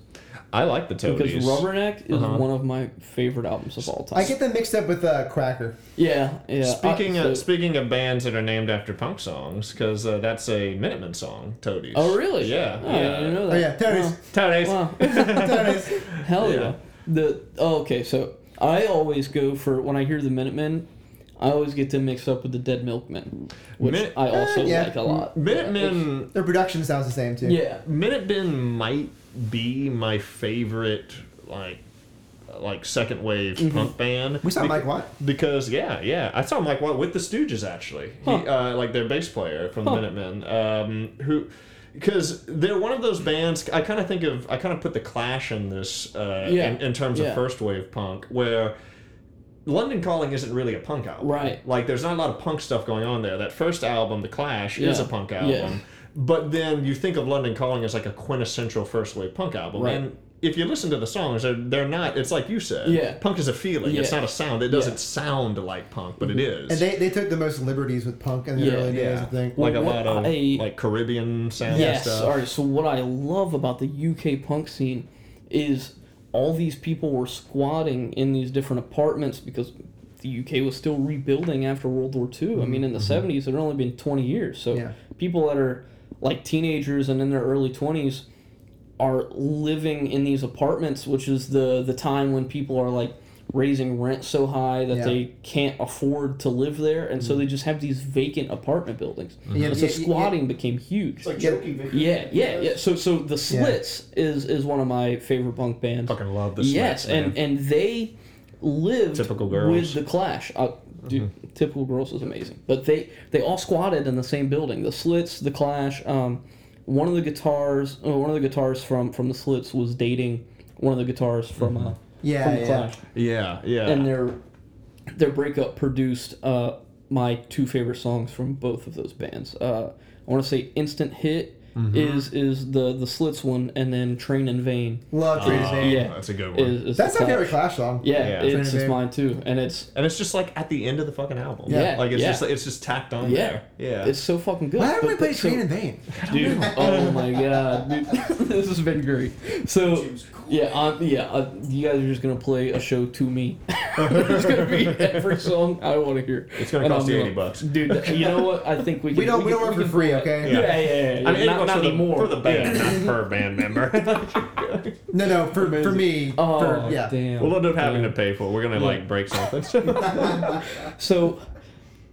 I like the Toadies. Because Rubberneck is Uh-huh. one of my favorite albums of all time. I get them mixed up with uh, Cracker. yeah, yeah. Speaking I- of so- speaking of bands that are named after punk songs, because uh, that's a Minutemen song, Toadies. oh really? Yeah. Oh, I didn't know that. Oh, yeah, Toadies. Toadies. Wow. Toadies. Hell yeah. Yeah. The oh, okay, so I always go for when I hear the Minutemen, I always get them mixed up with the Dead Milkmen, which Min- I also Eh, yeah. like a lot. Minutemen. Their production sounds the same too. Yeah. Minutemen might be my favorite, like, like second wave Mm-hmm. punk band. We saw Mike Watt. Because yeah, yeah, I saw Mike Watt with the Stooges actually. He, uh, like their bass player from the Minutemen, um, who. Because they're one of those bands, I kind of think of, I kind of put the Clash in this, uh, Yeah. in, in terms Yeah. of first wave punk, where London Calling isn't really a punk album. Right. Like, there's not a lot of punk stuff going on there. That first album, The Clash, is a punk Yeah. album. But then you think of London Calling as like a quintessential first wave punk album. Right. And if you listen to the songs, they're, they're not, it's like you said. Yeah. Punk is a feeling. It's not a sound. It doesn't Yeah. sound like punk, but it mm-hmm. is. And they, they took the most liberties with punk in the Yeah. early days, yeah. I think. Like a lot of I- like Caribbean sound Yes. stuff. All right. So what I love about the UK punk scene is all these people were squatting in these different apartments because the UK was still rebuilding after World War II. I mean, in the 70s, it had only been 20 years. So Yeah. people that are like teenagers and in their early 20s are living in these apartments, which is the the time when people are like raising rent so high that Yeah. they can't afford to live there, and so they just have these vacant apartment buildings. Yeah, and so yeah, yeah, squatting became huge. It's like Yeah. joking yeah, yeah, yeah. So, so the Slits is is one of my favorite punk bands. Fucking love the yes, Slits, man. and and they lived Typical girls. with the Clash. Uh, dude, typical girls is amazing, but they they all squatted in the same building. The Slits, the Clash. Um, one of the guitars, uh, one of the guitars from from the Slits was dating one of the guitars from uh, Yeah, from the yeah. Clash, yeah, yeah. and their their breakup produced uh my two favorite songs from both of those bands. Uh, I want to say "Instant Hit" Mm-hmm. is is the the Slits one, and then "Train in Vain" Love Train Oh, Vain. yeah. that's a good one. is, is That's the my Clash. favorite Clash song. Yeah, Yeah. it's, it's mine too, and it's and it's just like at the end of the fucking album. Yeah, like it's yeah. just it's just tacked on yeah, there. Yeah, it's so fucking good. Why haven't But- we played but so- Train in Vain? dude? Oh my god, dude, this has been great. So yeah, I'm, yeah, uh, you guys are just gonna play a show to me. it's gonna be every song I want to hear. It's gonna And cost I'm you gonna- 80 bucks. dude. You know what? I think we can. We don't we can- don't work for free, okay? Yeah, yeah, yeah. yeah. I mean, not, not, not for, the, anymore for the band, Yeah. not per band member. No, no, for, for me. Oh for, yeah. damn. we'll end up having Damn. to pay for. it. We're gonna Yeah. like break something. So,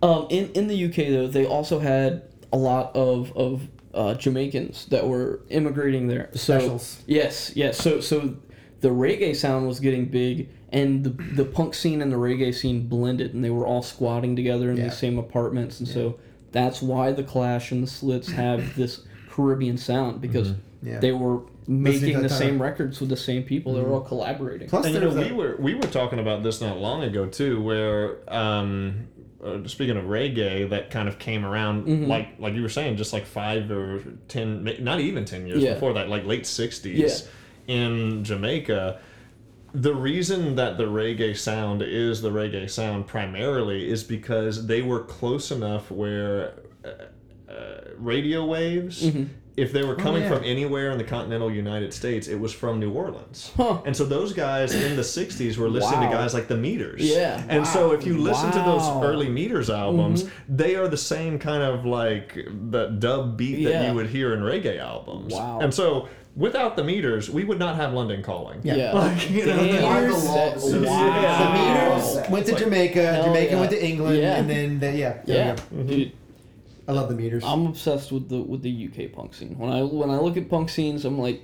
um, in in the UK though, they also had a lot of of uh, Jamaicans that were immigrating there. So Specials. yes, yes. So so the reggae sound was getting big, and the the punk scene and the reggae scene blended, and they were all squatting together in Yeah. the same apartments, and so that's why the Clash and the Slits have this Caribbean sound because Yeah. they were making the same of- records with the same people. They were all collaborating. Plus, And you know, was we were we were talking about this not long ago too, where um, uh, speaking of reggae, that kind of came around Mm-hmm. like like you were saying, just like five or ten, not even ten years Yeah. before that, like late sixties in Jamaica. The reason that the reggae sound is the reggae sound primarily is because they were close enough where uh, radio waves. Mm-hmm. If they were coming yeah. from anywhere in the continental United States, it was from New Orleans. Huh. And so those guys in the 60s were listening Wow. to guys like the Meters. Yeah. And so if you listen to those early Meters albums, Mm-hmm. they are the same kind of like the dub beat that Yeah. you would hear in reggae albums. Wow. And so without the Meters, we would not have London Calling. Yeah. Yeah. Like, you know, the Meters- law. Wow. The Meters went to Jamaica. hell Jamaica yeah. went to England, Yeah. and then the, yeah, there Yeah, we go. dude. I love the Meters. I'm obsessed with the with the UK punk scene. When I when I look at punk scenes, I'm like,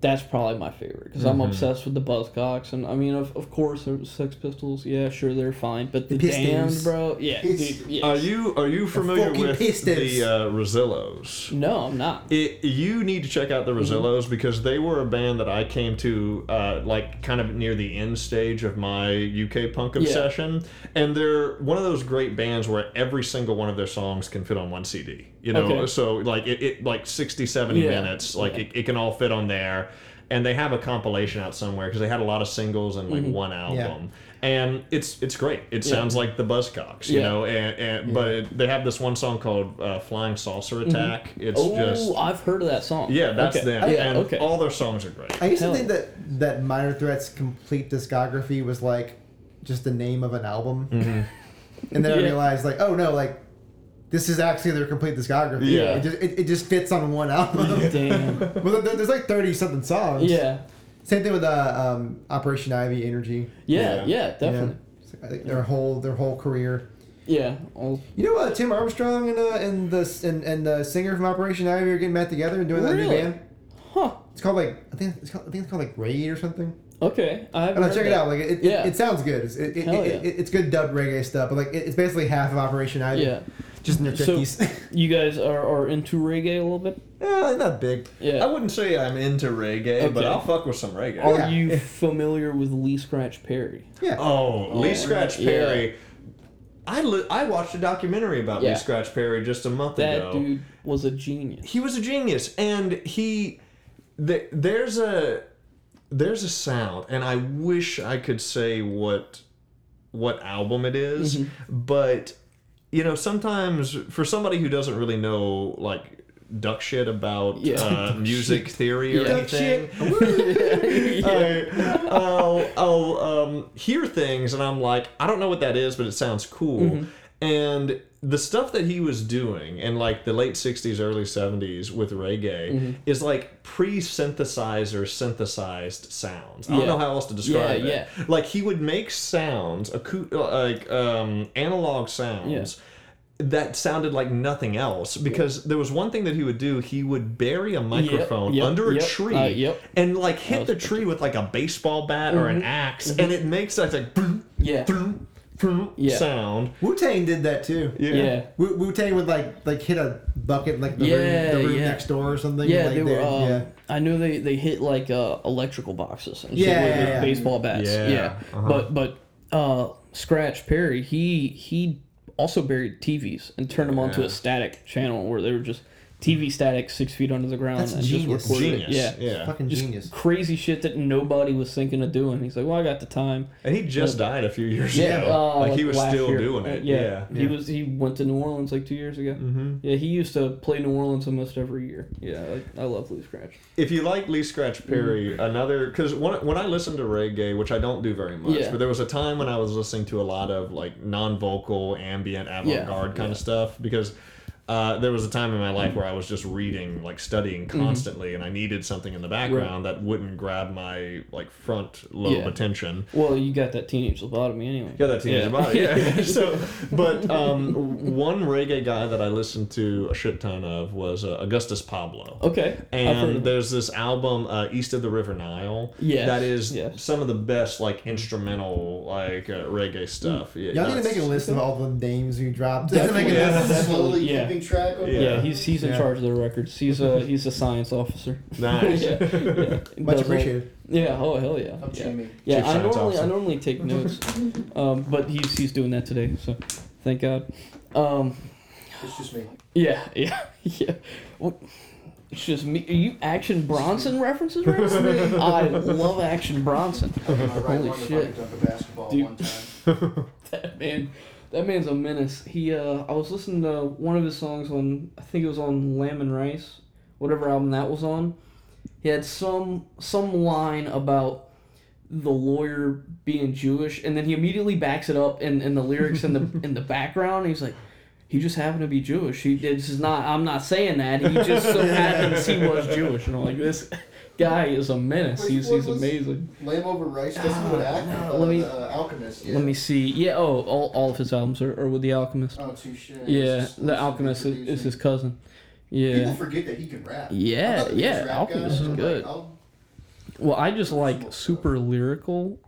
that's probably my favorite because I'm Mm-hmm. obsessed with the Buzzcocks, and I mean, of, of course, there's Sex Pistols. Yeah, sure, they're fine, but the, The Damned, bro. Yeah, dude. Yeah. Are you are you familiar fucking with Pistons. the uh, Rezillos? no, I'm not. It, you need to check out the Mm-hmm. Rezillos because they were a band that I came to uh, like kind of near the end stage of my UK punk Yeah. obsession, and they're one of those great bands where every single one of their songs can fit on one CD. You know, Okay. so like it, it like 60, 70 Yeah. minutes, like Yeah. it, it can all fit on there. And they have a compilation out somewhere because they had a lot of singles and Mm-hmm. like one album. And it's it's great. It sounds like the Buzzcocks, you Yeah. know. And, and but it, they have this one song called uh, "Flying Saucer Attack." It's oh, just I've heard of that song. yeah, that's okay. them. Yeah, and okay. all their songs are great. I used Hell to think that that Minor Threat's complete discography was like just the name of an album, and then I realized like, oh no, like this is actually their complete discography. Yeah. it just, it, it just fits on one album. Damn. well, there's like thirty something songs. yeah. Same thing with uh, um, Operation Ivy Energy. Yeah. Yeah. Yeah. Definitely. I think their whole their whole career. Yeah. All, You know, uh, Tim Armstrong and uh, and the and, and the singer from Operation Ivy are getting back together and doing that new Really? band. huh. It's called like I think it's called, I think it's called like Raid or something. Okay. I I haven't don't know, heard check it out. Like it, Yeah. it, it sounds good. It's, it, it, Hell it, yeah. it- it's good dub reggae stuff, but like it, it's basically half of Operation Ivy. Yeah. Just in their So- fifties. You guys are, are into reggae a little bit. yeah, not big. Yeah. I wouldn't say I'm into reggae, but I'll fuck with some reggae. Are Yeah. you familiar with Lee Scratch Perry? Yeah. Oh, Lee Oh, Scratch yeah. Perry. I li- I watched a documentary about Yeah. Lee Scratch Perry just a month That ago. That dude was a genius. he was a genius and he th- there's a there's a sound and i wish i could say what what album it is, Mm-hmm. but you know sometimes for somebody who doesn't really know like duck shit about Yeah. uh, music theory or Yeah. Anything shit. I, I'll, I'll um, hear things and I'm like, I don't know what that is, but it sounds cool. Mm-hmm. And the stuff that he was doing in like the late 60s, early 70s with reggae Mm-hmm. is like pre synthesizer synthesized sounds. I don't Yeah. know how else to describe Yeah, it. Like he would make sounds, acou- like um, analog sounds. That sounded like nothing else because there was one thing that he would do. He would bury a microphone yep, under yep, a tree uh, yep. and like hit the tree with like a baseball bat or an ax and it makes that like Yeah. boom Yeah. sound. Wu Tang did that too. Yeah. Wu Tang would like like hit a bucket like the Yeah, room, the room yeah. next door or something. Yeah, like they were. they're- Um, yeah. I knew they, they hit like uh, electrical boxes and Yeah, shit with, yeah, with yeah. baseball bats. Yeah, Yeah, uh-huh. but but uh, Scratch Perry he he also buried TVs and turned them onto Yeah. a static channel where they were just TV static six feet under the ground That's and genius. just recorded Genius. it. Yeah. yeah. Fucking Just genius. crazy shit that nobody was thinking of doing. He's like, well, I got the time. And he just died a few years Yeah, ago. uh, like he was still year. doing Uh, it. yeah. yeah. he was. He went to New Orleans like two years ago. hmm Yeah, he used to play New Orleans almost every year. Yeah, I, I love Lee Scratch. If you like Lee Scratch Perry, another because when, when I listen to reggae, which I don't do very much, Yeah. but there was a time when I was listening to a lot of like non-vocal, ambient, avant-garde kind yeah. of stuff because uh, there was a time in my life where I was just reading, like studying Mm-hmm. constantly, and I needed something in the background that wouldn't grab my like front lobe Yeah. attention. Well, you got that teenage lobotomy anyway. Yeah, that teenage Yeah. body. Yeah. so, but um, one reggae guy that I listened to a shit ton of was uh, Augustus Pablo. Okay. And there's this album, uh, East of the River Nile. Yeah. That is yes. some of the best, like instrumental, like uh, reggae stuff. Yeah, Y'all need to make a list of all the names you dropped. Definitely. Yeah. Slowly Yeah. Keeping track of Yeah, Yeah. he's he's in Yeah. charge of the records. He's a he's a science officer. Nice. yeah, yeah. Much appreciated. Yeah. Oh hell yeah. I'm yeah. Yeah, I Science normally I normally take notes, um, but he's he's doing that today, so thank God. Um, It's just me. yeah, yeah, yeah. What? It's just me. Are you Action Bronson references right? I love Action Bronson. I'll be my right Holy one if I shit. can dunk a basketball Dude. one time. That man, that man's a menace. He, uh, I was listening to one of his songs on, I think it was on Lamb and Rice, whatever album that was on. He had some some line about the lawyer being Jewish, and then he immediately backs it up in, in the lyrics in the in the background. He's like, he just happened to be Jewish. He this is not. I'm not saying that. He just so happens he was Jewish, and I'm like, this guy is a menace. Which He's he's amazing. Lamb over rice doesn't what act. no, uh, let me- uh, Alchemist. Yeah. Let me see. Yeah. Oh, all, all of his albums are, are with the Alchemist. Oh, touche. Yeah, Exclusive the Alchemist is, is his cousin. Yeah. People Yeah. forget that he can rap. Yeah, the yeah, rap Alchemist guy, is good. Like, Well, I just like super lyrical,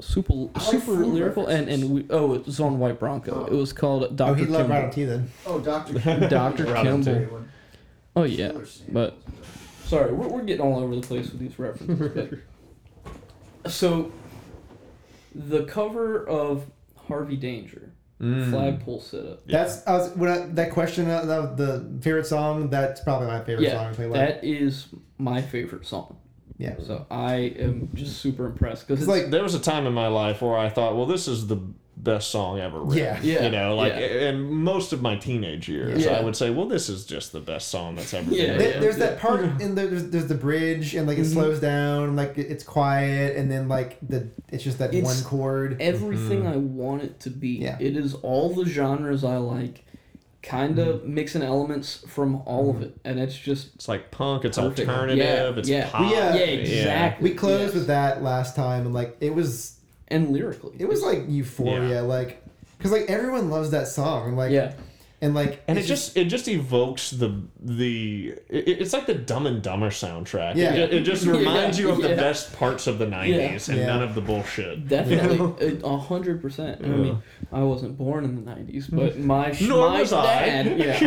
super like super food lyrical, and and we, oh, it was on White Bronco. It was called Oh, Doctor he loved Ronald Kimball. T then. oh, Doctor Doctor Robin Kimball. Oh yeah, but sorry, we're, we're getting all over the place with these references. But, so, the cover of Harvey Danger, Mm. Flagpole Sitta. That's I was when I, that question uh, that, the favorite song. That's probably my favorite song. Yeah, I play live. that is my favorite song. yeah. So I am just super impressed because It's like There was a time in my life where I thought, well, this is the best song ever written. Yeah. Yeah, You know, like, yeah. and most of my teenage years, Yeah. I would say, well, this is just the best song that's ever Yeah, been There- written. there's that part in there, there's, there's the bridge and like it Mhm. slows down like it's quiet and then like the it's just that It's- one chord everything I want it to be. Yeah. It is all the genres I like, kind of mixing elements from all of it, and it's just It's like punk, it's Perfect. alternative, Yeah, it's yeah. pop. We, uh, yeah, exactly. we closed yes. with that last time and like it was and lyrically, it was like euphoria like because like everyone loves that song like yeah, and like And it it's just, it just evokes the the it, it's like the Dumb and Dumber soundtrack. Yeah. It, it just Yeah, reminds you of the best parts of the '90s and Yeah. none of the bullshit. definitely a a hundred percent. I mean, I wasn't born in the '90s, but my Nor my was I. dad, yeah,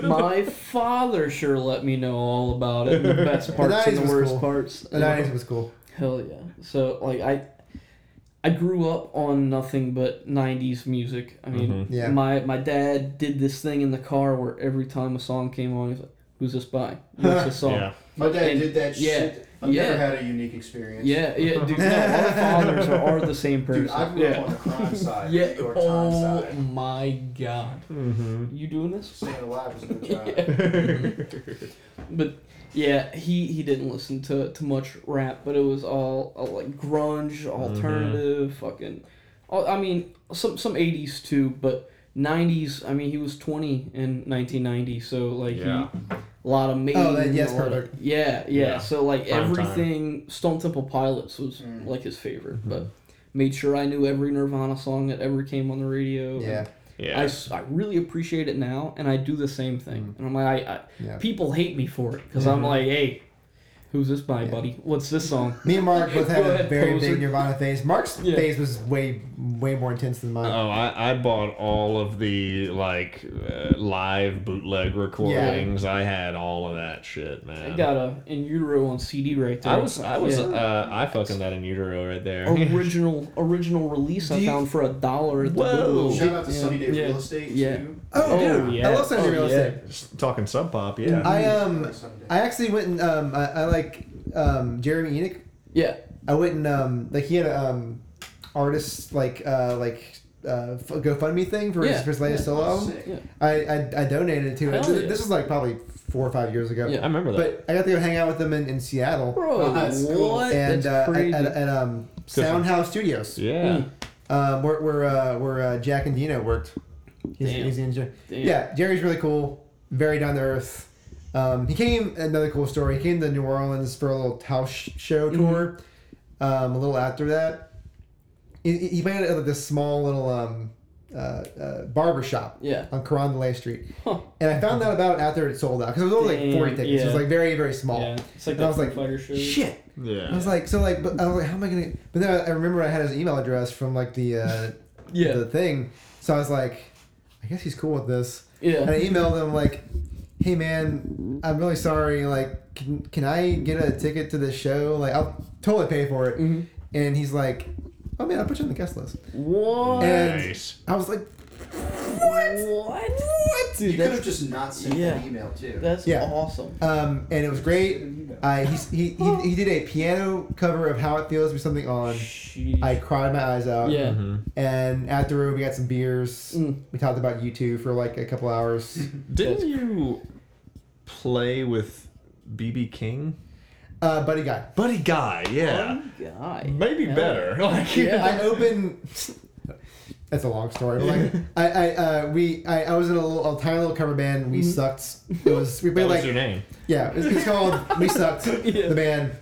yeah, my father sure let me know all about it, the best parts and the worst cool. parts. the 90s was cool Hell yeah. So like I I grew up on nothing but 90s music. I mean, Mhm. Yeah. my my dad did this thing in the car where every time a song came on, he's like, "Who's this by? What's this song?" Yeah. My dad And- did that yeah, shit. I've yeah. never had a unique experience. Yeah, yeah, dude. No, our fathers are, are the same person. Dude, I grew yeah. up on the crime side. yeah. Or Oh side. my god. Mm-hmm. You doing this? Staying alive is a good try. But yeah, he he didn't listen to to much rap, but it was all, all like grunge, alternative, fucking. all- I mean, some some '80s too, but 90s. I mean, he was 20 in 1990, so like Yeah. he, a lot of Maiden. Oh, that- yes, a lot of- yeah, yeah, Yeah. So like Prime time. everything, Stone Temple Pilots was Mm. like his favorite, Mm-hmm. but made sure I knew every Nirvana song that ever came on the radio. Yeah. and Yeah. I, s- I really appreciate it now, and I do the same thing. And I'm like, I, I Yeah. people hate me for it because I'm Mm-hmm. like, hey, who's this by, Yeah. buddy? What's this song? Me and Mark both had Go a ahead, very poser. big Nirvana phase. Mark's Yeah. phase was way way more intense than mine. Oh, I, I bought all of the like uh, live bootleg recordings. I had all of that shit, man. I got a in utero on CD right there. I was I was Yeah. uh, I fucking that in utero right there. original original release I found for a dollar at the Whoa. Goodwill. Shout out to Yeah. Sunny Day Yeah. Real Estate Yeah. too. oh, Oh, dude, yeah. I love Sunny Day Oh, Real yeah. Estate. Talking Sub Pop, yeah. I um I actually went and um I, I like um Jeremy Enigk. Yeah. I went and um like he had a um artist like uh like uh f- GoFundMe thing for Yeah. his, for his latest Yeah. solo album. Yeah. I, I I donated to it. Hell This, yeah. this was like probably four or five years ago. Yeah. I remember that. But I got to go hang out with them in, in Seattle Bro, Oh, that's cool. what? and That's uh, crazy. at, at, at um Soundhouse Studios. yeah. Um, where where uh, where uh, Jack Endino worked. He's, Damn. he's the engineer. Damn. Yeah, Jerry's really cool. Very down to earth. Um, he came another cool story. He came to New Orleans for a little house sh- show Mhm. tour. Um, a little after that, he, he played at like this small little um, uh, uh, barber shop Yeah. on Carondelet Street. Huh. And I found out about it after it sold out because it was only like forty Damn, tickets. It was like very very small. Yeah. It's like And I the was like, Fighter show. Shit. Yeah. I was like, so like, but I was like, how am I gonna? But then I, I remember I had his email address from like the uh, Yeah. the thing. So I was like, I guess he's cool with this. Yeah. And I emailed him like, hey man, I'm really sorry. Like, can, can I get a ticket to this show? Like, I'll totally pay for it. hmm And he's like, oh man, I'll put you on the guest list. What? And- nice. I was like, what? What? Dude, you could have just not sent Yeah. an email too. that's Yeah. awesome. um, and it was great. I he's, he, he he did a piano cover of "How It Feels" with something on. Sheesh. I cried my eyes out. Yeah. Mhm. And after we got some beers, Mm. we talked about you two for like a couple hours. Didn't you play with BB King? Uh, buddy guy. Buddy Guy, yeah. Fun guy. Maybe Yeah. better. Like, Yeah. I opened. That's a long story, but like I, I, uh, we, I, I was in a, little, a tiny little cover band. We Mhm. sucked. It was we That played was like your name. yeah, it's, it's called We Sucked Yeah. the band,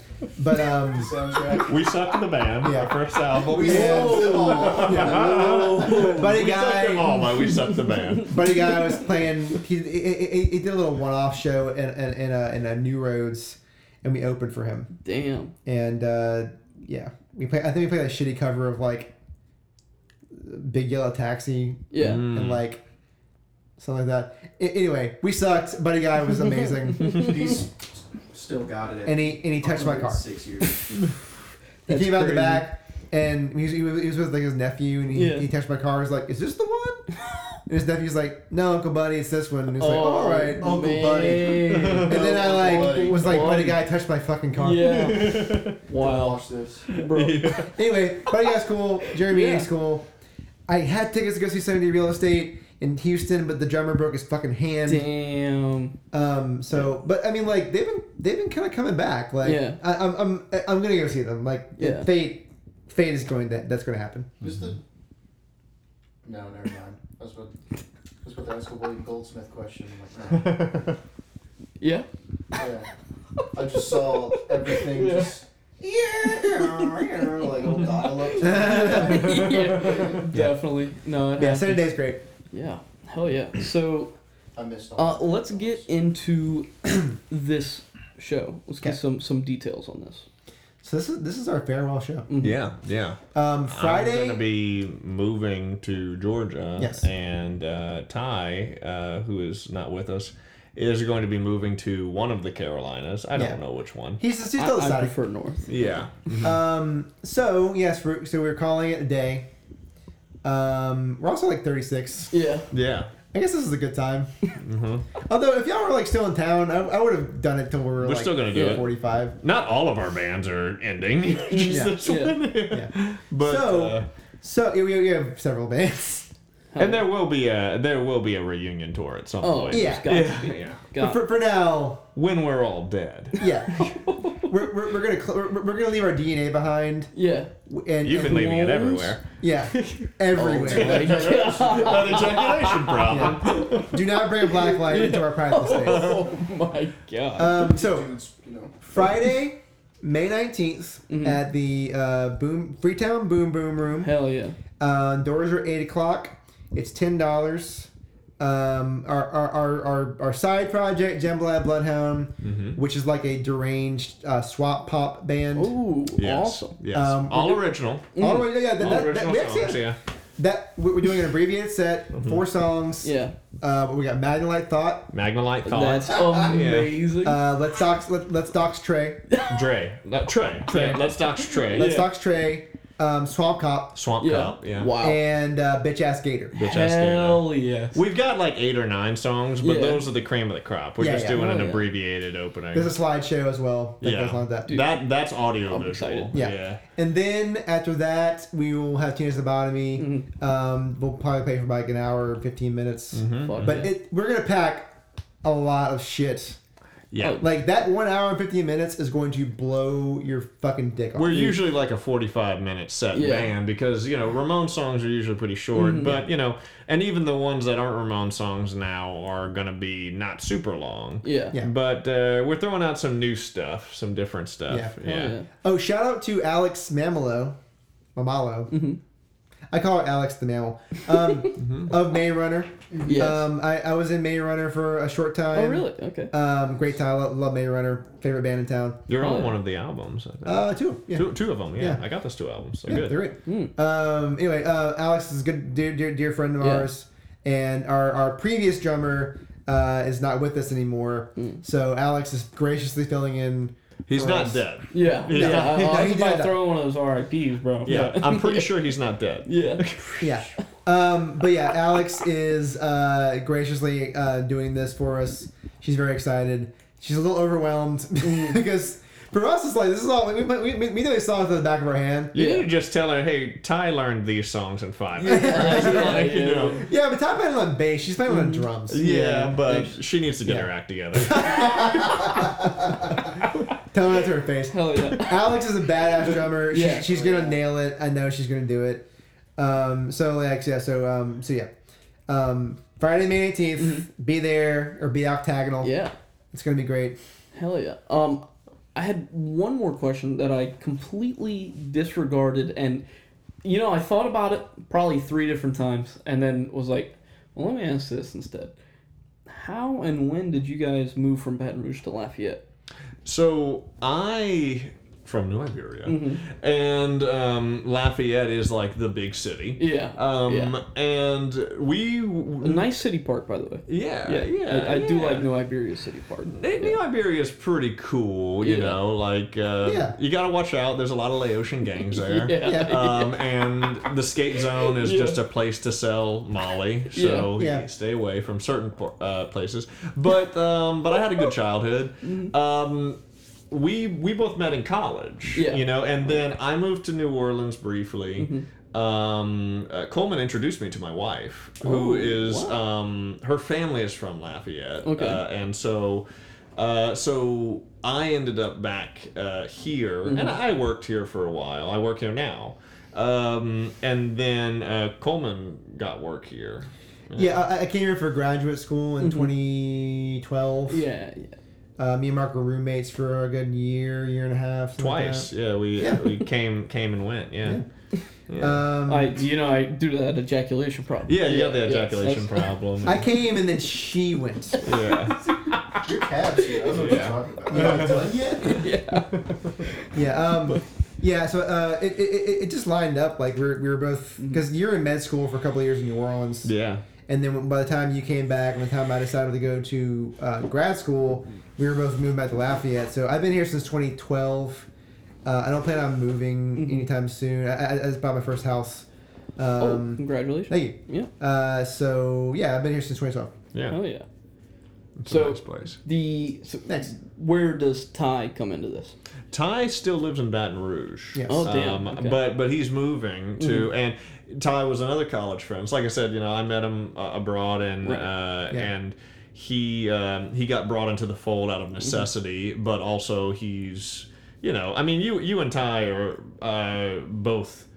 but um Soundtrack. We sucked the band. Yeah. Our first album. We sucked them all. yeah. buddy we sucked them all, guy. but we sucked the band. Buddy guy was playing. He, he, he, he did a little one-off show in in in a, in a New Roads, and we opened for him. Damn. And uh, yeah, we play. I think we played a shitty cover of like Big Yellow Taxi Yeah. Mm. and like something like that. I- anyway, we sucked. Buddy guy was amazing, He's still got it. at and he and he touched my car. Six years. He That's came out the crazy. back, and he was, he was, he was with like his nephew, and he, Yeah. he touched my car. He's like, "Is this the one?" And his nephew's like, "No, Uncle Buddy, it's this one." And he's like, "All right, Uncle Buddy." man. And then I like Buddy. was like, "Buddy Buddy. guy touched my fucking car." Yeah. Wow. Wow. Watch this. Bro. Anyway, Buddy guy's cool. Jeremy Yeah. Enigk's cool. I had tickets to go see Sunny Day Real Estate in Houston, but the drummer broke his fucking hand. Damn. Um. So, but I mean, like they've been they've been kind of coming back. Like, Yeah. I, I'm I'm I'm gonna go see them. Like, Yeah. fate fate is going to that's going to happen. Who's the? No, never mind. I was about, I was about to ask a William Goldsmith question. I'm like, no. Yeah. Yeah. I just saw everything Yeah. just. Yeah, like old dial-up. yeah. Definitely. No. It Yeah, happens. Saturday's great. Yeah. Hell yeah. So I missed all. uh, let's get into this show. Let's get Okay. some some details on this. So this is this is our farewell show. Mhm. Yeah, yeah. Um, I'm Friday. gonna be moving to Georgia. Yes. And uh, Ty, uh, who is not with us, is going to be moving to one of the Carolinas. I don't Yeah. know which one. he's, he's still I deciding. prefer North. Yeah. Um. So yes, we're, so we're calling it a day. Um. We're also like 36. Yeah. Yeah. I guess this is a good time. hmm Although if y'all were like still in town, I, I would have done it till we were We're like still gonna do it. 45. Not all of our bands are ending. Just Yeah. this Yeah. one. Yeah. But So- uh, So yeah, we, we have several bands. And there will be a there will be a reunion tour at some Oh, point. Yeah. Got yeah, to be. yeah. But for, for now, When we're all dead. yeah, we're, we're, we're gonna cl- we're, we're gonna leave our DNA behind, yeah. and, You've been leaving it everywhere. yeah, Oh everywhere. my God. An ejaculation problem. Do not bring a black light into our private space. Oh my god. Um, so Dudes, you know. Friday, May 19th Mhm. at the uh, Boom Freetown Boom Boom Room. Hell yeah. Uh, doors are eight o'clock. It's ten dollars. Um, our, our, our, our, our side project, Jambalaya Bloodhound, Mhm. which is like a deranged uh, swamp pop band. Ooh, Yes. awesome. Yes. Um, all we're original. All the way, yeah, that, All that, that, original we actually songs, have- yeah. that we're doing an abbreviated set, four songs. Yeah. Uh, we got Magnolite Thought. Magnolite Thought. That's amazing. Uh, let's dox let, let's dox Trey. Dre. Not Trey. Trey. Yeah, let's dox Trey. Let's Yeah. dox Trey. Um, Swamp Cop Swamp yeah. Cop. Yeah. Wow. and uh, Bitch Ass Gator. Bitch ass Gator. Hell yes. We've got like eight or nine songs, but Yeah. those are the cream of the crop. We're Yeah, just yeah. doing Oh, an yeah. abbreviated opening. There's a slideshow as well that yeah. goes along with that. Dude. that that's audio I'm visual. excited. Yeah. yeah. And then after that, we will have Teenage Lobotomy. Mhm. Um, we'll probably play for like an hour or 15 minutes. Mhm. Fuck But yeah. it, we're going to pack a lot of shit. Yeah. Oh, Like that one hour and 15 minutes is going to blow your fucking dick off. We're usually like a 45 minute set Yeah. band because, you know, Ramones songs are usually pretty short, Mhm. but, you know, and even the ones that aren't Ramones songs now are going to be not super long. yeah. Yeah. But uh, we're throwing out some new stuff, some different stuff. Yeah. Yeah. Hell yeah. Oh, shout out to Alex Mamalo. Mamalo. Mhm. I call her Alex the Mammal. Um, of Maze Runner. Yes. Um, I, I was in Maze Runner for a short time. oh really? Okay. Um, great time. Love, love Maze Runner. Favorite band in town. You're Oh, on yeah. one of the albums. I think. Uh, two. Yeah. two, two of them, yeah. Yeah. I got those two albums. So Yeah, good. they're great. Mm. Um, anyway, uh, Alex is a good, dear, dear, dear friend of Yeah. ours, and our, our previous drummer uh, is not with us anymore. Mm. So Alex is graciously filling in. He's for not dead. Yeah. Yeah. Yeah. I, No, I he was about did to that. throw one of those RIPs, bro. Yeah, I'm pretty sure he's not dead. Yeah. Yeah. Um, but yeah, Alex is uh, graciously uh, doing this for us. She's very excited. She's a little overwhelmed Mm. because for us, it's like this is all we we, we, we know these songs at the back of our hand. You Yeah. need to just tell her, hey, Ty learned these songs in five Yeah. minutes. Yeah, Like, you yeah. know. Yeah, but Top playing on bass. She's playing on drums. Yeah, Yeah, but thanks. she needs to get Yeah. her act together. Tell her that to her face. Hell yeah. Alex is a badass drummer. She, Yeah. she's gonna nail it. I know she's gonna do it. Um, so like yeah, so um, so yeah, um, Friday May 18th Be there or be octagonal. Mm-hmm. Yeah. it's gonna be great. Hell yeah. Um, I had one more question that I completely disregarded, and you know, I thought about it probably three different times, and then was like, well, let me ask this instead. How and when did you guys move from Baton Rouge to Lafayette? So I from New Iberia, Mhm. and um, Lafayette is like the big city. Yeah. Um, yeah. and we, A nice city park, by the way. yeah, Yeah, yeah, I, I do like New Iberia City Park. New New Iberia is pretty cool, you Yeah. know. Like, uh, Yeah. you gotta watch out. There's a lot of Laotian gangs there. Yeah. Yeah. Um, and the skate zone is Yeah. just a place to sell Molly, so Yeah. you stay away from certain uh, places. But um, but I had a good childhood. Um, we we both met in college, Yeah. you know, and then I moved to New Orleans briefly. Um, uh, Coleman introduced me to my wife, who Oh, is wow. um, her family is from Lafayette, Okay. uh, and so. Uh, so I ended up back uh, here, Mm-hmm. and I worked here for a while. I work here now, um, and then uh, Coleman got work here. Yeah, I, I came here for graduate school in 2012. Mm-hmm. Yeah, yeah. Uh, me and Mark were roommates for a good year, year and a half. something like Twice, yeah. We Yeah. we came came and went, yeah. Yeah. Yeah. Um, I, you know, I do that ejaculation problem. yeah you got the ejaculation that's- problem. I came and then she went. yeah. Your calves, yeah. I don't know what Yeah. you're talking about. Know what I'm telling you? Yeah. Yeah. Um, yeah. So uh, it, it, it it just lined up like we were, we were both because you're in med school for a couple of years in New Orleans, Yeah. and then by the time you came back, and the time I decided to go to uh, grad school, we were both moving back to Lafayette. So I've been here since 2012. Uh, I don't plan on moving Mhm. anytime soon. I, I, I just bought my first house. oh, Um, congratulations. Thank you. Yeah. Uh, so yeah, I've been here since 2012. Yeah. Oh yeah. It's So- a nice place. The so Next. where does Ty come into this? Ty still lives in Baton Rouge. Yes. Oh, damn, Um, okay. But but he's moving to and Ty was another college friend. So like I said, you know, I met him uh, abroad and Right. uh, Yeah. and he um, he got brought into the fold out of Mm-hmm. necessity, but also he's you know, I mean, you you and Ty are uh, both.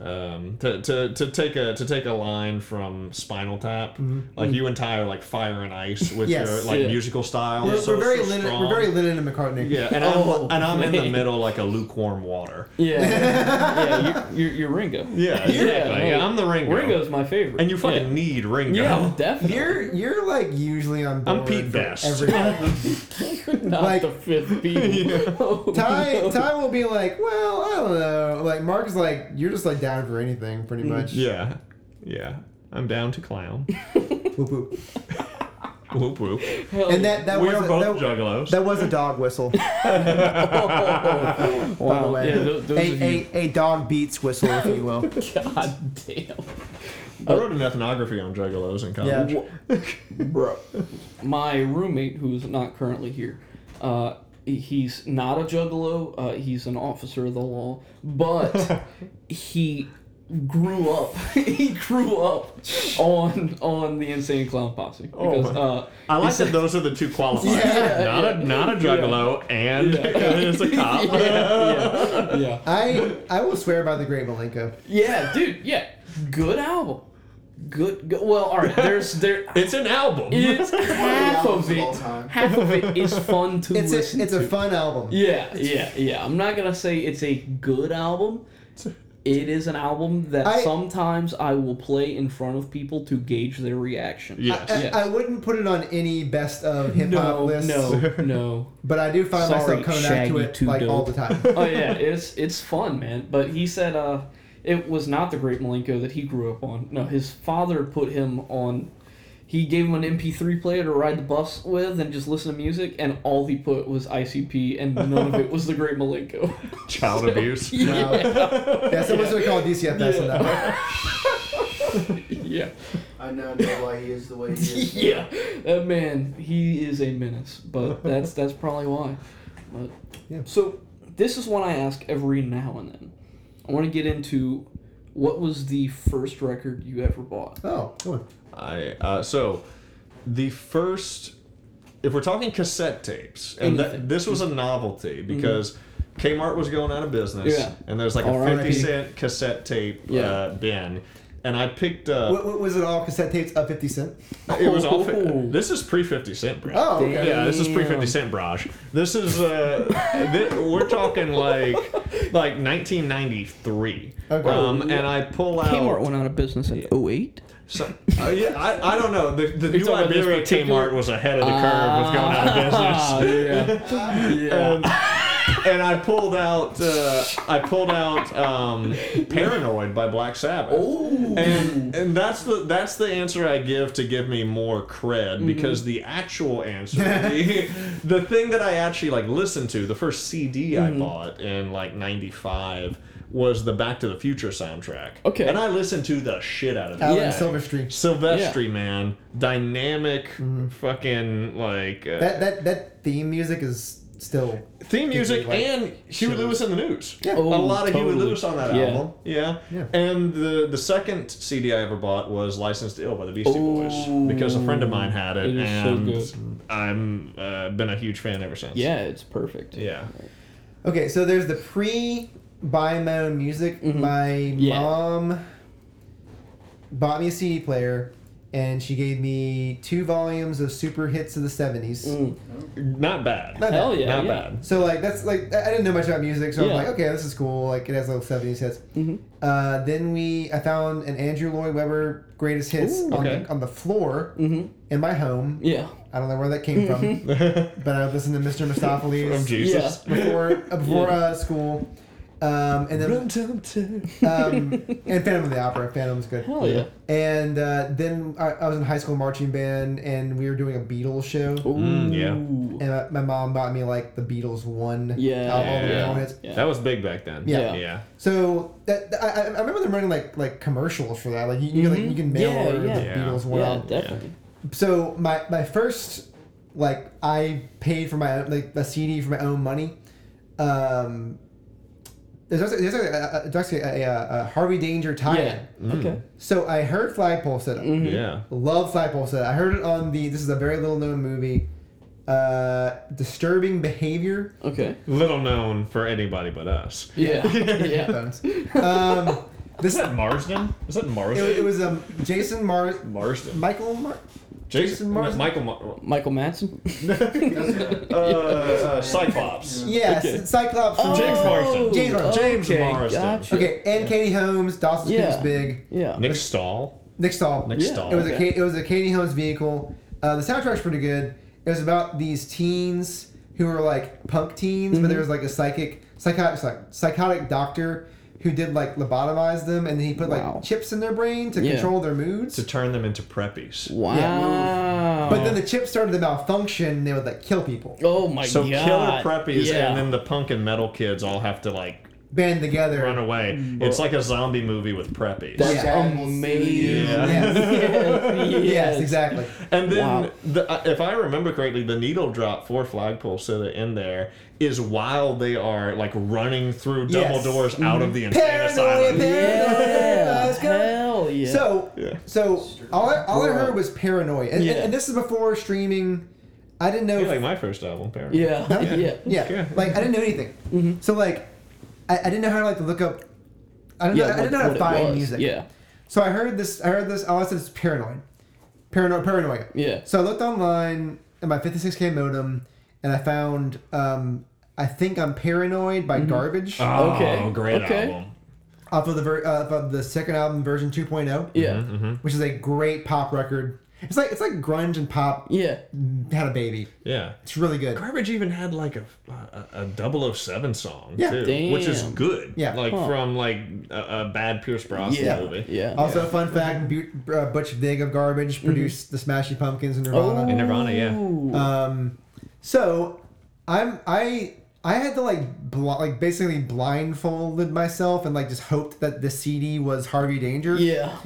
Um, to, to, to take a to take a line from Spinal Tap, like you and Ty are like fire and ice with Yes. your like Yeah. musical style. We're, so, we're very so Lennon, strong. we're very Lennon and McCartney. Yeah, and Oh, I'm and I'm in the middle like a lukewarm water. Yeah, yeah, you're, you're, you're Ringo. Yeah, exactly. Yeah, I'm the Ringo. Ringo's my favorite. and you fucking yeah. need Ringo. yeah, definitely. You're you're like usually on board I'm Pete Best. everything. not like- the fifth Beatle. Oh, Ty no. Ty will be like, well, I don't know. Like Mark's like, you're just like down for anything, pretty much. Yeah, yeah. I'm down to clown. Whoop, whoop. whoop whoop. Hell And that that we was are a, both that, juggalos. that was a dog whistle, yeah. by the way. Yeah, th- those a, a, a dog beats whistle, if you will. God damn. I wrote an ethnography on juggalos in college. Yeah. Bro. My roommate, who's not currently here, uh, he- he's not a juggalo. Uh, he's an officer of the law, but he grew up. he grew up on on the insane clown posse because uh, I like that those are the two qualifiers. Yeah, not yeah. a not a juggalo and is a cop. yeah, yeah, yeah, I I will swear by the Great Milenko. yeah, dude, yeah, good album, good, good. Well, all right, there's there. It's an album. It's half of of it. time. Half of it is fun to It's listen a it's to. a fun album. Yeah, yeah, yeah. I'm not gonna say it's a good album. It is an album that I- sometimes I will play in front of people to gauge their reaction. Yes. I, Yeah. I wouldn't put it on any best of hip hop No, lists. no, no. But I do find Sorry, myself coming back to it Two like all the time. Oh yeah, it's it's fun, man. But he said uh, it was not the Great Milenko that he grew up on. No, his father put him on. He gave him an MP3 player to ride the bus with and just listen to music, and all he put was ICP, and none of it was the Great Milenko. Child abuse. yeah, Yeah, someone's gonna call DCFS on that one. yeah. I now know why he is the way he is. yeah, that man, he is a menace. But that's that's probably why. But Yeah. so this is one I ask every now and then. I want to get into what was the first record you ever bought. Oh, come on. I uh, so the first if we're talking cassette tapes and that, this was a novelty because Kmart was going out of business Yeah. and there's like a R.I.P. 50 cent cassette tape Yeah. uh, bin and I picked up What, what was it all cassette tapes of 50 Cent? it was all fi- Oh. this is pre 50 cent bro Oh, okay. yeah, this is pre fifty cent barrage. This is uh, thi- we're talking like like nineteen ninety three. Okay. Um, and I pull out. Kmart went out of business in 08. So, uh, yeah, I, I don't know. The, the New talking Iberia particular- Kmart was ahead of the curve with going out of business. Ah, yeah. yeah. And, and I pulled out uh, I pulled out um, Paranoid by Black Sabbath. Oh. And and that's the that's the answer I give to give me more cred Mm-hmm. because the actual answer the, the thing that I actually like listened to the first CD Mm-hmm. I bought in like 95 was the Back to the Future soundtrack. Okay. And I listened to the shit out of it. Alan Yeah. Silverstreet. Silvestri, man, dynamic, Mm-hmm. fucking like uh, That that that theme music is still. theme music like, and Huey Lewis in the News. Yeah. Oh, a lot of Huey. Lewis on that Yeah. album. Yeah. Yeah. And the the second CD I ever bought was Licensed to Ill by the Beastie Boys because a friend of mine had it, It is so and good. I'm uh, been a huge fan ever since. yeah, it's perfect. Yeah. Okay, so there's the pre buy my own music. Mhm. My Yeah. mom bought me a CD player, and she gave me two volumes of super hits of the 70s. Mm. Not bad. Not Hell bad. yeah. Not yeah. bad. So like that's like I I didn't know much about music, so Yeah. I'm like, okay, this is cool. Like it has little seventies hits. Mhm. Uh, then we I found an Andrew Lloyd Webber greatest hits Ooh, on, okay. the, on the floor Mm-hmm. in my home. Yeah. I don't know where that came from, but I listened to Mr. From Mistoffelees Jesus. before uh, before Yeah. uh, school, um, and then um, and Phantom of the Opera. Phantom was good. Hell yeah. And uh, then I, I was in high school marching band, and we were doing a Beatles show. Mm, yeah. And my, my mom bought me like the Beatles one Yeah. album, all Yeah. Yeah. That was big back then. Yeah. Yeah. So that, I, I I remember them running like like commercials for that. Like you, you, like, you can mail Mm-hmm. Yeah, order yeah. the Yeah. Beatles one Yeah, definitely. So my my first like I paid for my like a CD for my own money. Um, there's actually, there's actually, a, there's a, a, a Harvey Danger tie-in. Yeah. Okay. So I heard Flagpole Sitta. Mhm. Yeah. Love Flagpole set. I heard it on the. This is a very little known movie. Uh, Disturbing Behavior. Okay. Little known for anybody but us. Yeah. yeah. Bones. Um, this Is that Marsden? Is that it, Marsden? it was um Jason Mars Marsden. Michael Mar- Jason Marsden? Michael Mar- Michael Madsen. uh, uh, Cyclops. Yes, Okay. Cyclops from James Marsden. James Marsden. James okay, Marsden. Gotcha. Okay, and Katie Holmes, Dawson's Creek Yeah. is big. Yeah. Nick Stahl. Nick Stahl. Nick Yeah. Stahl. It was a Okay. Ka- it was a Katie Holmes vehicle. Uh, the soundtrack's pretty good. It was about these teens who were like punk teens, but there was like a psychic psychotic psych- psychotic doctor who did like lobotomize them, and then he put Wow. like chips in their brain to Yeah. control their moods. to turn them into preppies. Wow. But then the chips started to malfunction. and They would like kill people, Oh my so god. So killer preppies, Yeah. and then the punk and metal kids all have to like band together. run away. It's like a zombie movie with preppies. That's Yeah. amazing. Yeah. Yes. yes. yes, exactly. And then, Wow. the, uh, if I remember correctly, the needle drop for Flagpole Sitta in there is while they are like running through double Yes. doors out of the insane Paranoia, asylum. Yeah. Let's go. Hell yeah. So, Yeah. so all I, all I heard was paranoid, and, Yeah. and this is before streaming. I didn't know. Yeah, like my first album, Paranoid. yeah. Yeah. yeah, Yeah. like I didn't know anything. Mm-hmm. So like, I, I didn't know how to like look up. I didn't, Yeah, know, I didn't know how to find was. music. Yeah. So I heard this. I heard this. All I said is paranoid, paranoid, paranoia. Yeah. So I looked online at my 56k modem, and I found. Um, I think I'm paranoid by Garbage Oh, Okay. great Okay. album. off of the ver- uh, of the second album version 2.0, Yeah. Mm-hmm. which is a great pop record. It's like it's like grunge and pop Yeah. had a baby. Yeah. It's really good. Garbage even had like a a, a 007 song Yeah. too, which is good. Yeah. like Huh. from like a, a bad Pierce Brosnan Yeah. movie. Yeah. Also, fun fact: Bu- uh, Butch Vig of Garbage produced the Smashing Pumpkins and Nirvana. In Nirvana, yeah. Um, so I'm I I had to like bl- like basically blindfolded myself and like just hoped that the CD was Harvey Danger. yeah.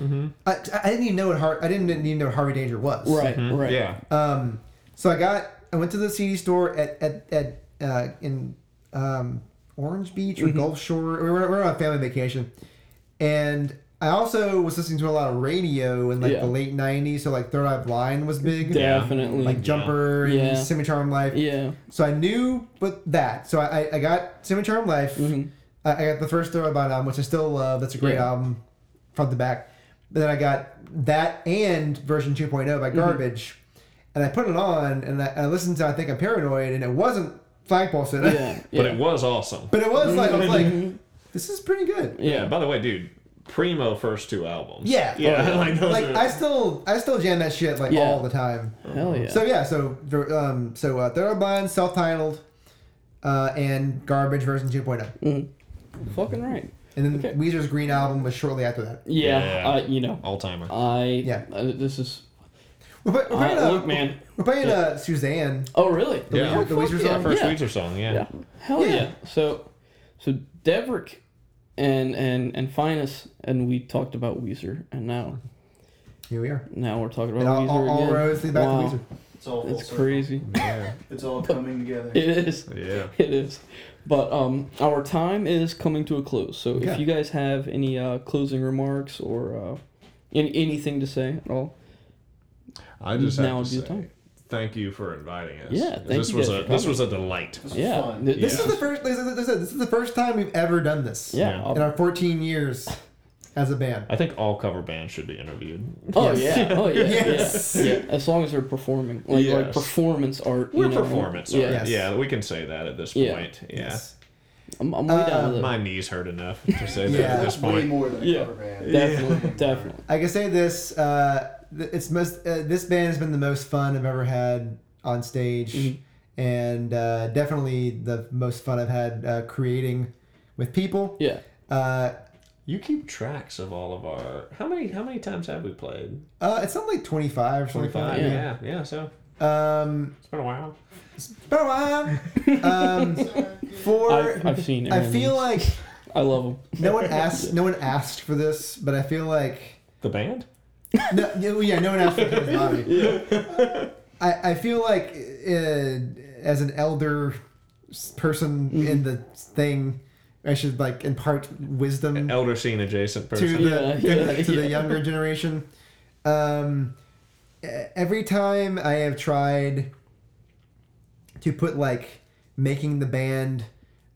I, I didn't even know what Har- I didn't even know what Harvey Danger was. Right. Right. Yeah. Um, so I got I went to the CD store at at, at uh, in um, Orange Beach or Gulf Shore. We were, we were on a family vacation, and I also was listening to a lot of radio in like Yeah. the late '90s. So like Third Eye Blind was big, Definitely. like Jumper Yeah. and Semi Charm Life. yeah. So I knew, but that. So I, I got Semi Charm Life. Mm-hmm. I, I got the first Third Eye Blind album, which I still love. That's a great Yeah. album, front to back. But then I got that and version 2.0 Mm-hmm. by Garbage, and I put it on and I, I listened to I think I'm Paranoid, and it wasn't Flagpole Sitta. Yeah. But it was awesome. but it was like I was like, Mhm. this is pretty good. Yeah. Yeah. By the way, dude, primo first two albums. Yeah. Yeah. Yeah. like those Like are, I still I still jam that shit like Yeah. all the time. Hell yeah. So yeah, so um so uh, Third Eye Blind self-titled, uh, and Garbage version 2.0, Mhm. Fucking right. and then Okay. Weezer's Green album was shortly after that. Yeah. Yeah. Uh, you know, all timer. I. Yeah. Uh, this is. We're, play- we're playing, Uh, look, man. We're playing uh, Susanne. Oh, really? Yeah. Oh, the fuck Weezer yeah. song? First yeah. Weezer song, yeah. Yeah. Hell Yeah. yeah. So, so Devrick and and and Finus and we talked about Weezer and now Here we are. now we're talking about all, Weezer all, all again. roads lead back wow. to Weezer. It's all It's circle. crazy. Yeah. It's all coming together. It is. Yeah. It is. But um, our time is coming to a close. So Yeah. if you guys have any uh, closing remarks or uh, any, anything to say at all, I just Now have would to be the say time. Thank you for inviting us. Yeah, thank this you was guys a for this coming. was a delight. This was yeah, fun. th- This Yeah. is the first. Like I said, this is the first time we've ever done this. yeah. Yeah. I'll- In our 14 years as a band. I think all cover bands should be interviewed. Oh Yes. yeah, oh yeah, Yes. yeah, yeah. As long as they're performing, like like Yes. performance art. We're you know? performance Yeah, art. Yes. Yeah, we can say that at this Yeah. point. Yeah. Yes. I'm, I'm way down Uh, with it. My knees hurt enough to say that Yeah. at this point. Way point. more than a Yeah. cover band. Definitely, definitely. I can say this. Uh, th- it's most. Uh, this band has been the most fun I've ever had on stage, Mhm. and uh, definitely the most fun I've had uh, creating with people. Yeah. Uh, You keep tracks of all of our. How many? How many times have we played? uh, it's not like 25 or Twenty 25. Yeah. Yeah. yeah. So Um, it's been a while. it's been a while. Um, for I've, I've seen. I feel like I love them. no one asked. No one asked for this, but I feel like The band. No. Yeah, well, yeah no one asked for this, Bobby. I, I, I feel like uh, as an elder person Mm-hmm. in the thing, I should like impart wisdom Elder scene adjacent to the Yeah, yeah, to the younger generation. Um, every time I have tried to put like making the band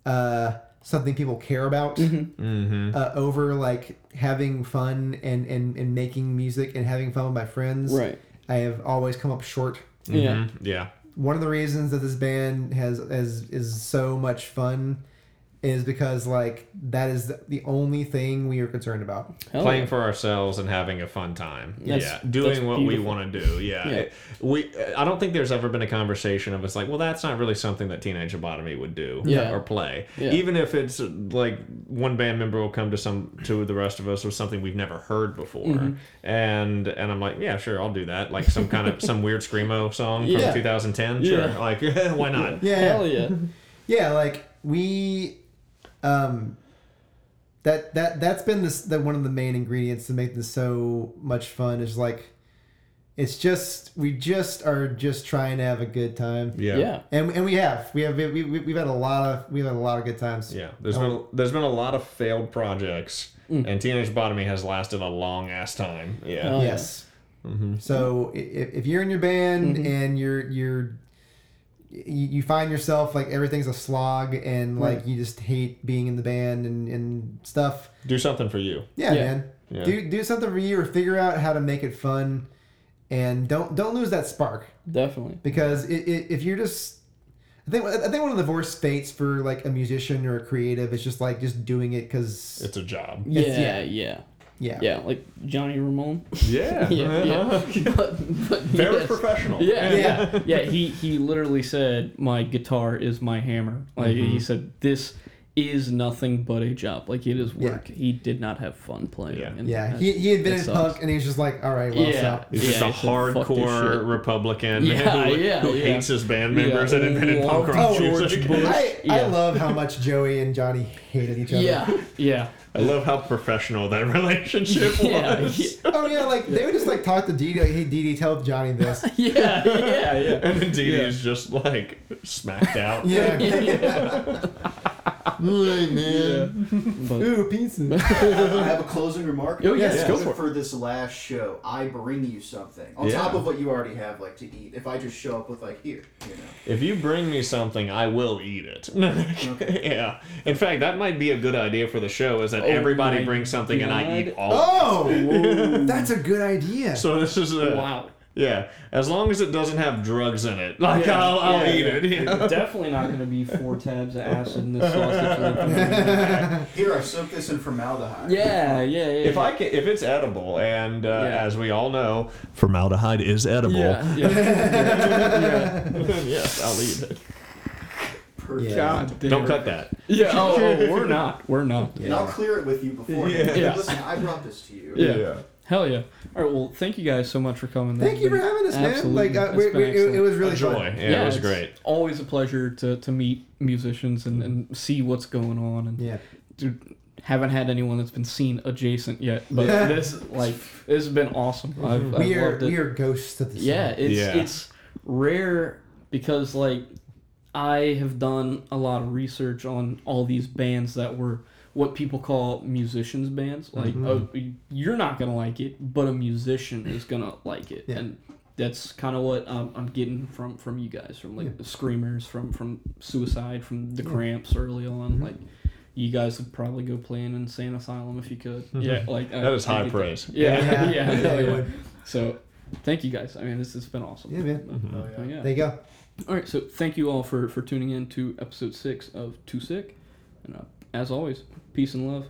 uh, something people care about Mm-hmm. uh, over like having fun and, and, and making music and having fun with my friends, Right. I have always come up short. Yeah. Mhm. Yeah. One of the reasons that this band has, has is so much fun is because like that is the only thing we are concerned about. Hell playing yeah. for ourselves and having a fun time. That's- yeah, doing that's what we want to do. Yeah. Yeah. It- we. I don't think there's ever been a conversation of us like, well, that's not really something that Teenage Lobotomy would do Yeah. or play. Yeah. Even if it's like one band member will come to some to the rest of us with something we've never heard before, Mm-hmm. and and I'm like, yeah, sure, I'll do that. Like some kind of some weird screamo song from Yeah. 2010. Sure, Yeah. like why not? Yeah, Hell yeah. yeah. Like we, um, that that that's been this the one of the main ingredients to make this so much fun is like, it's just we just are just trying to have a good time. Yeah. Yeah. And, and we have we have we, we, we've had a lot of we've had a lot of good times. Yeah, there's Oh. been there's been a lot of failed projects, Mm. and Teenage Lobotomy has lasted a long ass time. Yeah, Hell yeah. Yes. So if, if you're in your band and you're you're you, you find yourself like everything's a slog and like you just hate being in the band and, and stuff. do something for you. Yeah, Yeah. man. Yeah. Do do something for you or figure out how to make it fun, and don't don't lose that spark Definitely. because it, it, if you're just I think I think one of the worst states for like a musician or a creative is just like just doing it because It's a job. Yeah, yeah. yeah. Yeah Yeah, like Johnny Ramone. Yeah, yeah, yeah. but, but Very yes. professional. Yeah, Yeah. yeah, yeah. He he literally said, "My guitar is my hammer." Like Mm-hmm. he said, "This is nothing but a job. Like it is work." He did not have fun playing. Yeah. and yeah that- he, he had been in sucks. punk and he was just like all right well Yeah. so He's just Yeah, a he said, "Fuck this hardcore. Republican Yeah, who, yeah, who yeah. hates his band members Yeah, and invented punk loved rock George music. Bush. I, I love how much Joey and Johnny hated each other. Yeah, yeah, I love how professional that relationship yeah, was. yeah, Oh yeah, like they would just like talk to Dee like, hey Dee Dee, tell Johnny this. yeah, yeah, yeah. And then Dee Dee, Yeah. he's just like smacked out. Yeah. Right, man. But Ooh, pizza. I have a closing remark. Oh, yes, go for it. for this last show, I bring you something on Yeah. top of what you already have, like to eat. If I just show up with like here, you know. If you bring me something, I will eat it. yeah. In fact, that might be a good idea for the show. Is that Oh everybody my brings something and I eat God. all. Oh, that's a good idea. So this is a wow. Yeah. As long as it doesn't have drugs in it, like Yeah, I'll, I'll yeah, eat yeah. it. You know? Definitely not going to be four tabs of acid in this sausage. Here, I soak this in formaldehyde. yeah, yeah, yeah. If I can, if it's edible, and uh, Yeah. as we all know, formaldehyde is edible. yeah, yeah, yeah, yes, I'll eat it. Perfect. Yeah. God damn. Don't cut that. Yeah. Oh, oh, we're not. We're not. And I'll clear it with you before. Yeah. Yeah. Listen, I brought this to you. Yeah. Hell yeah. All right. Well, thank you guys so much for coming. Thank you for having us, man. Like uh, we, we, it, it was really A joy. fun. Yeah, it was great. Always a pleasure to, to meet musicians and, and see what's going on. And Yeah. dude, haven't had anyone that's been scene adjacent yet, but Yeah. this like this has been awesome. I've, I've We are loved it. we are ghosts of the Yeah, scene. it's Yeah. it's rare because like I have done a lot of research on all these bands that were what people call musicians bands. Like oh, you're not gonna like it, but a musician is gonna like it, Yeah. and that's kind of what I'm, I'm getting from from you guys, from like the screamers, from from suicide, from the cramps early on, Mm-hmm. like. You guys would probably go play an insane asylum if you could. Yeah, like That is high get that. praise. Yeah, yeah, Yeah, yeah. yeah, yeah. So, thank you guys. I mean, this has been awesome. Yeah, man. Oh, Oh, yeah. yeah. There you go. All right, so thank you all for for tuning in to episode six of Too Sick, and uh, as always, peace and love.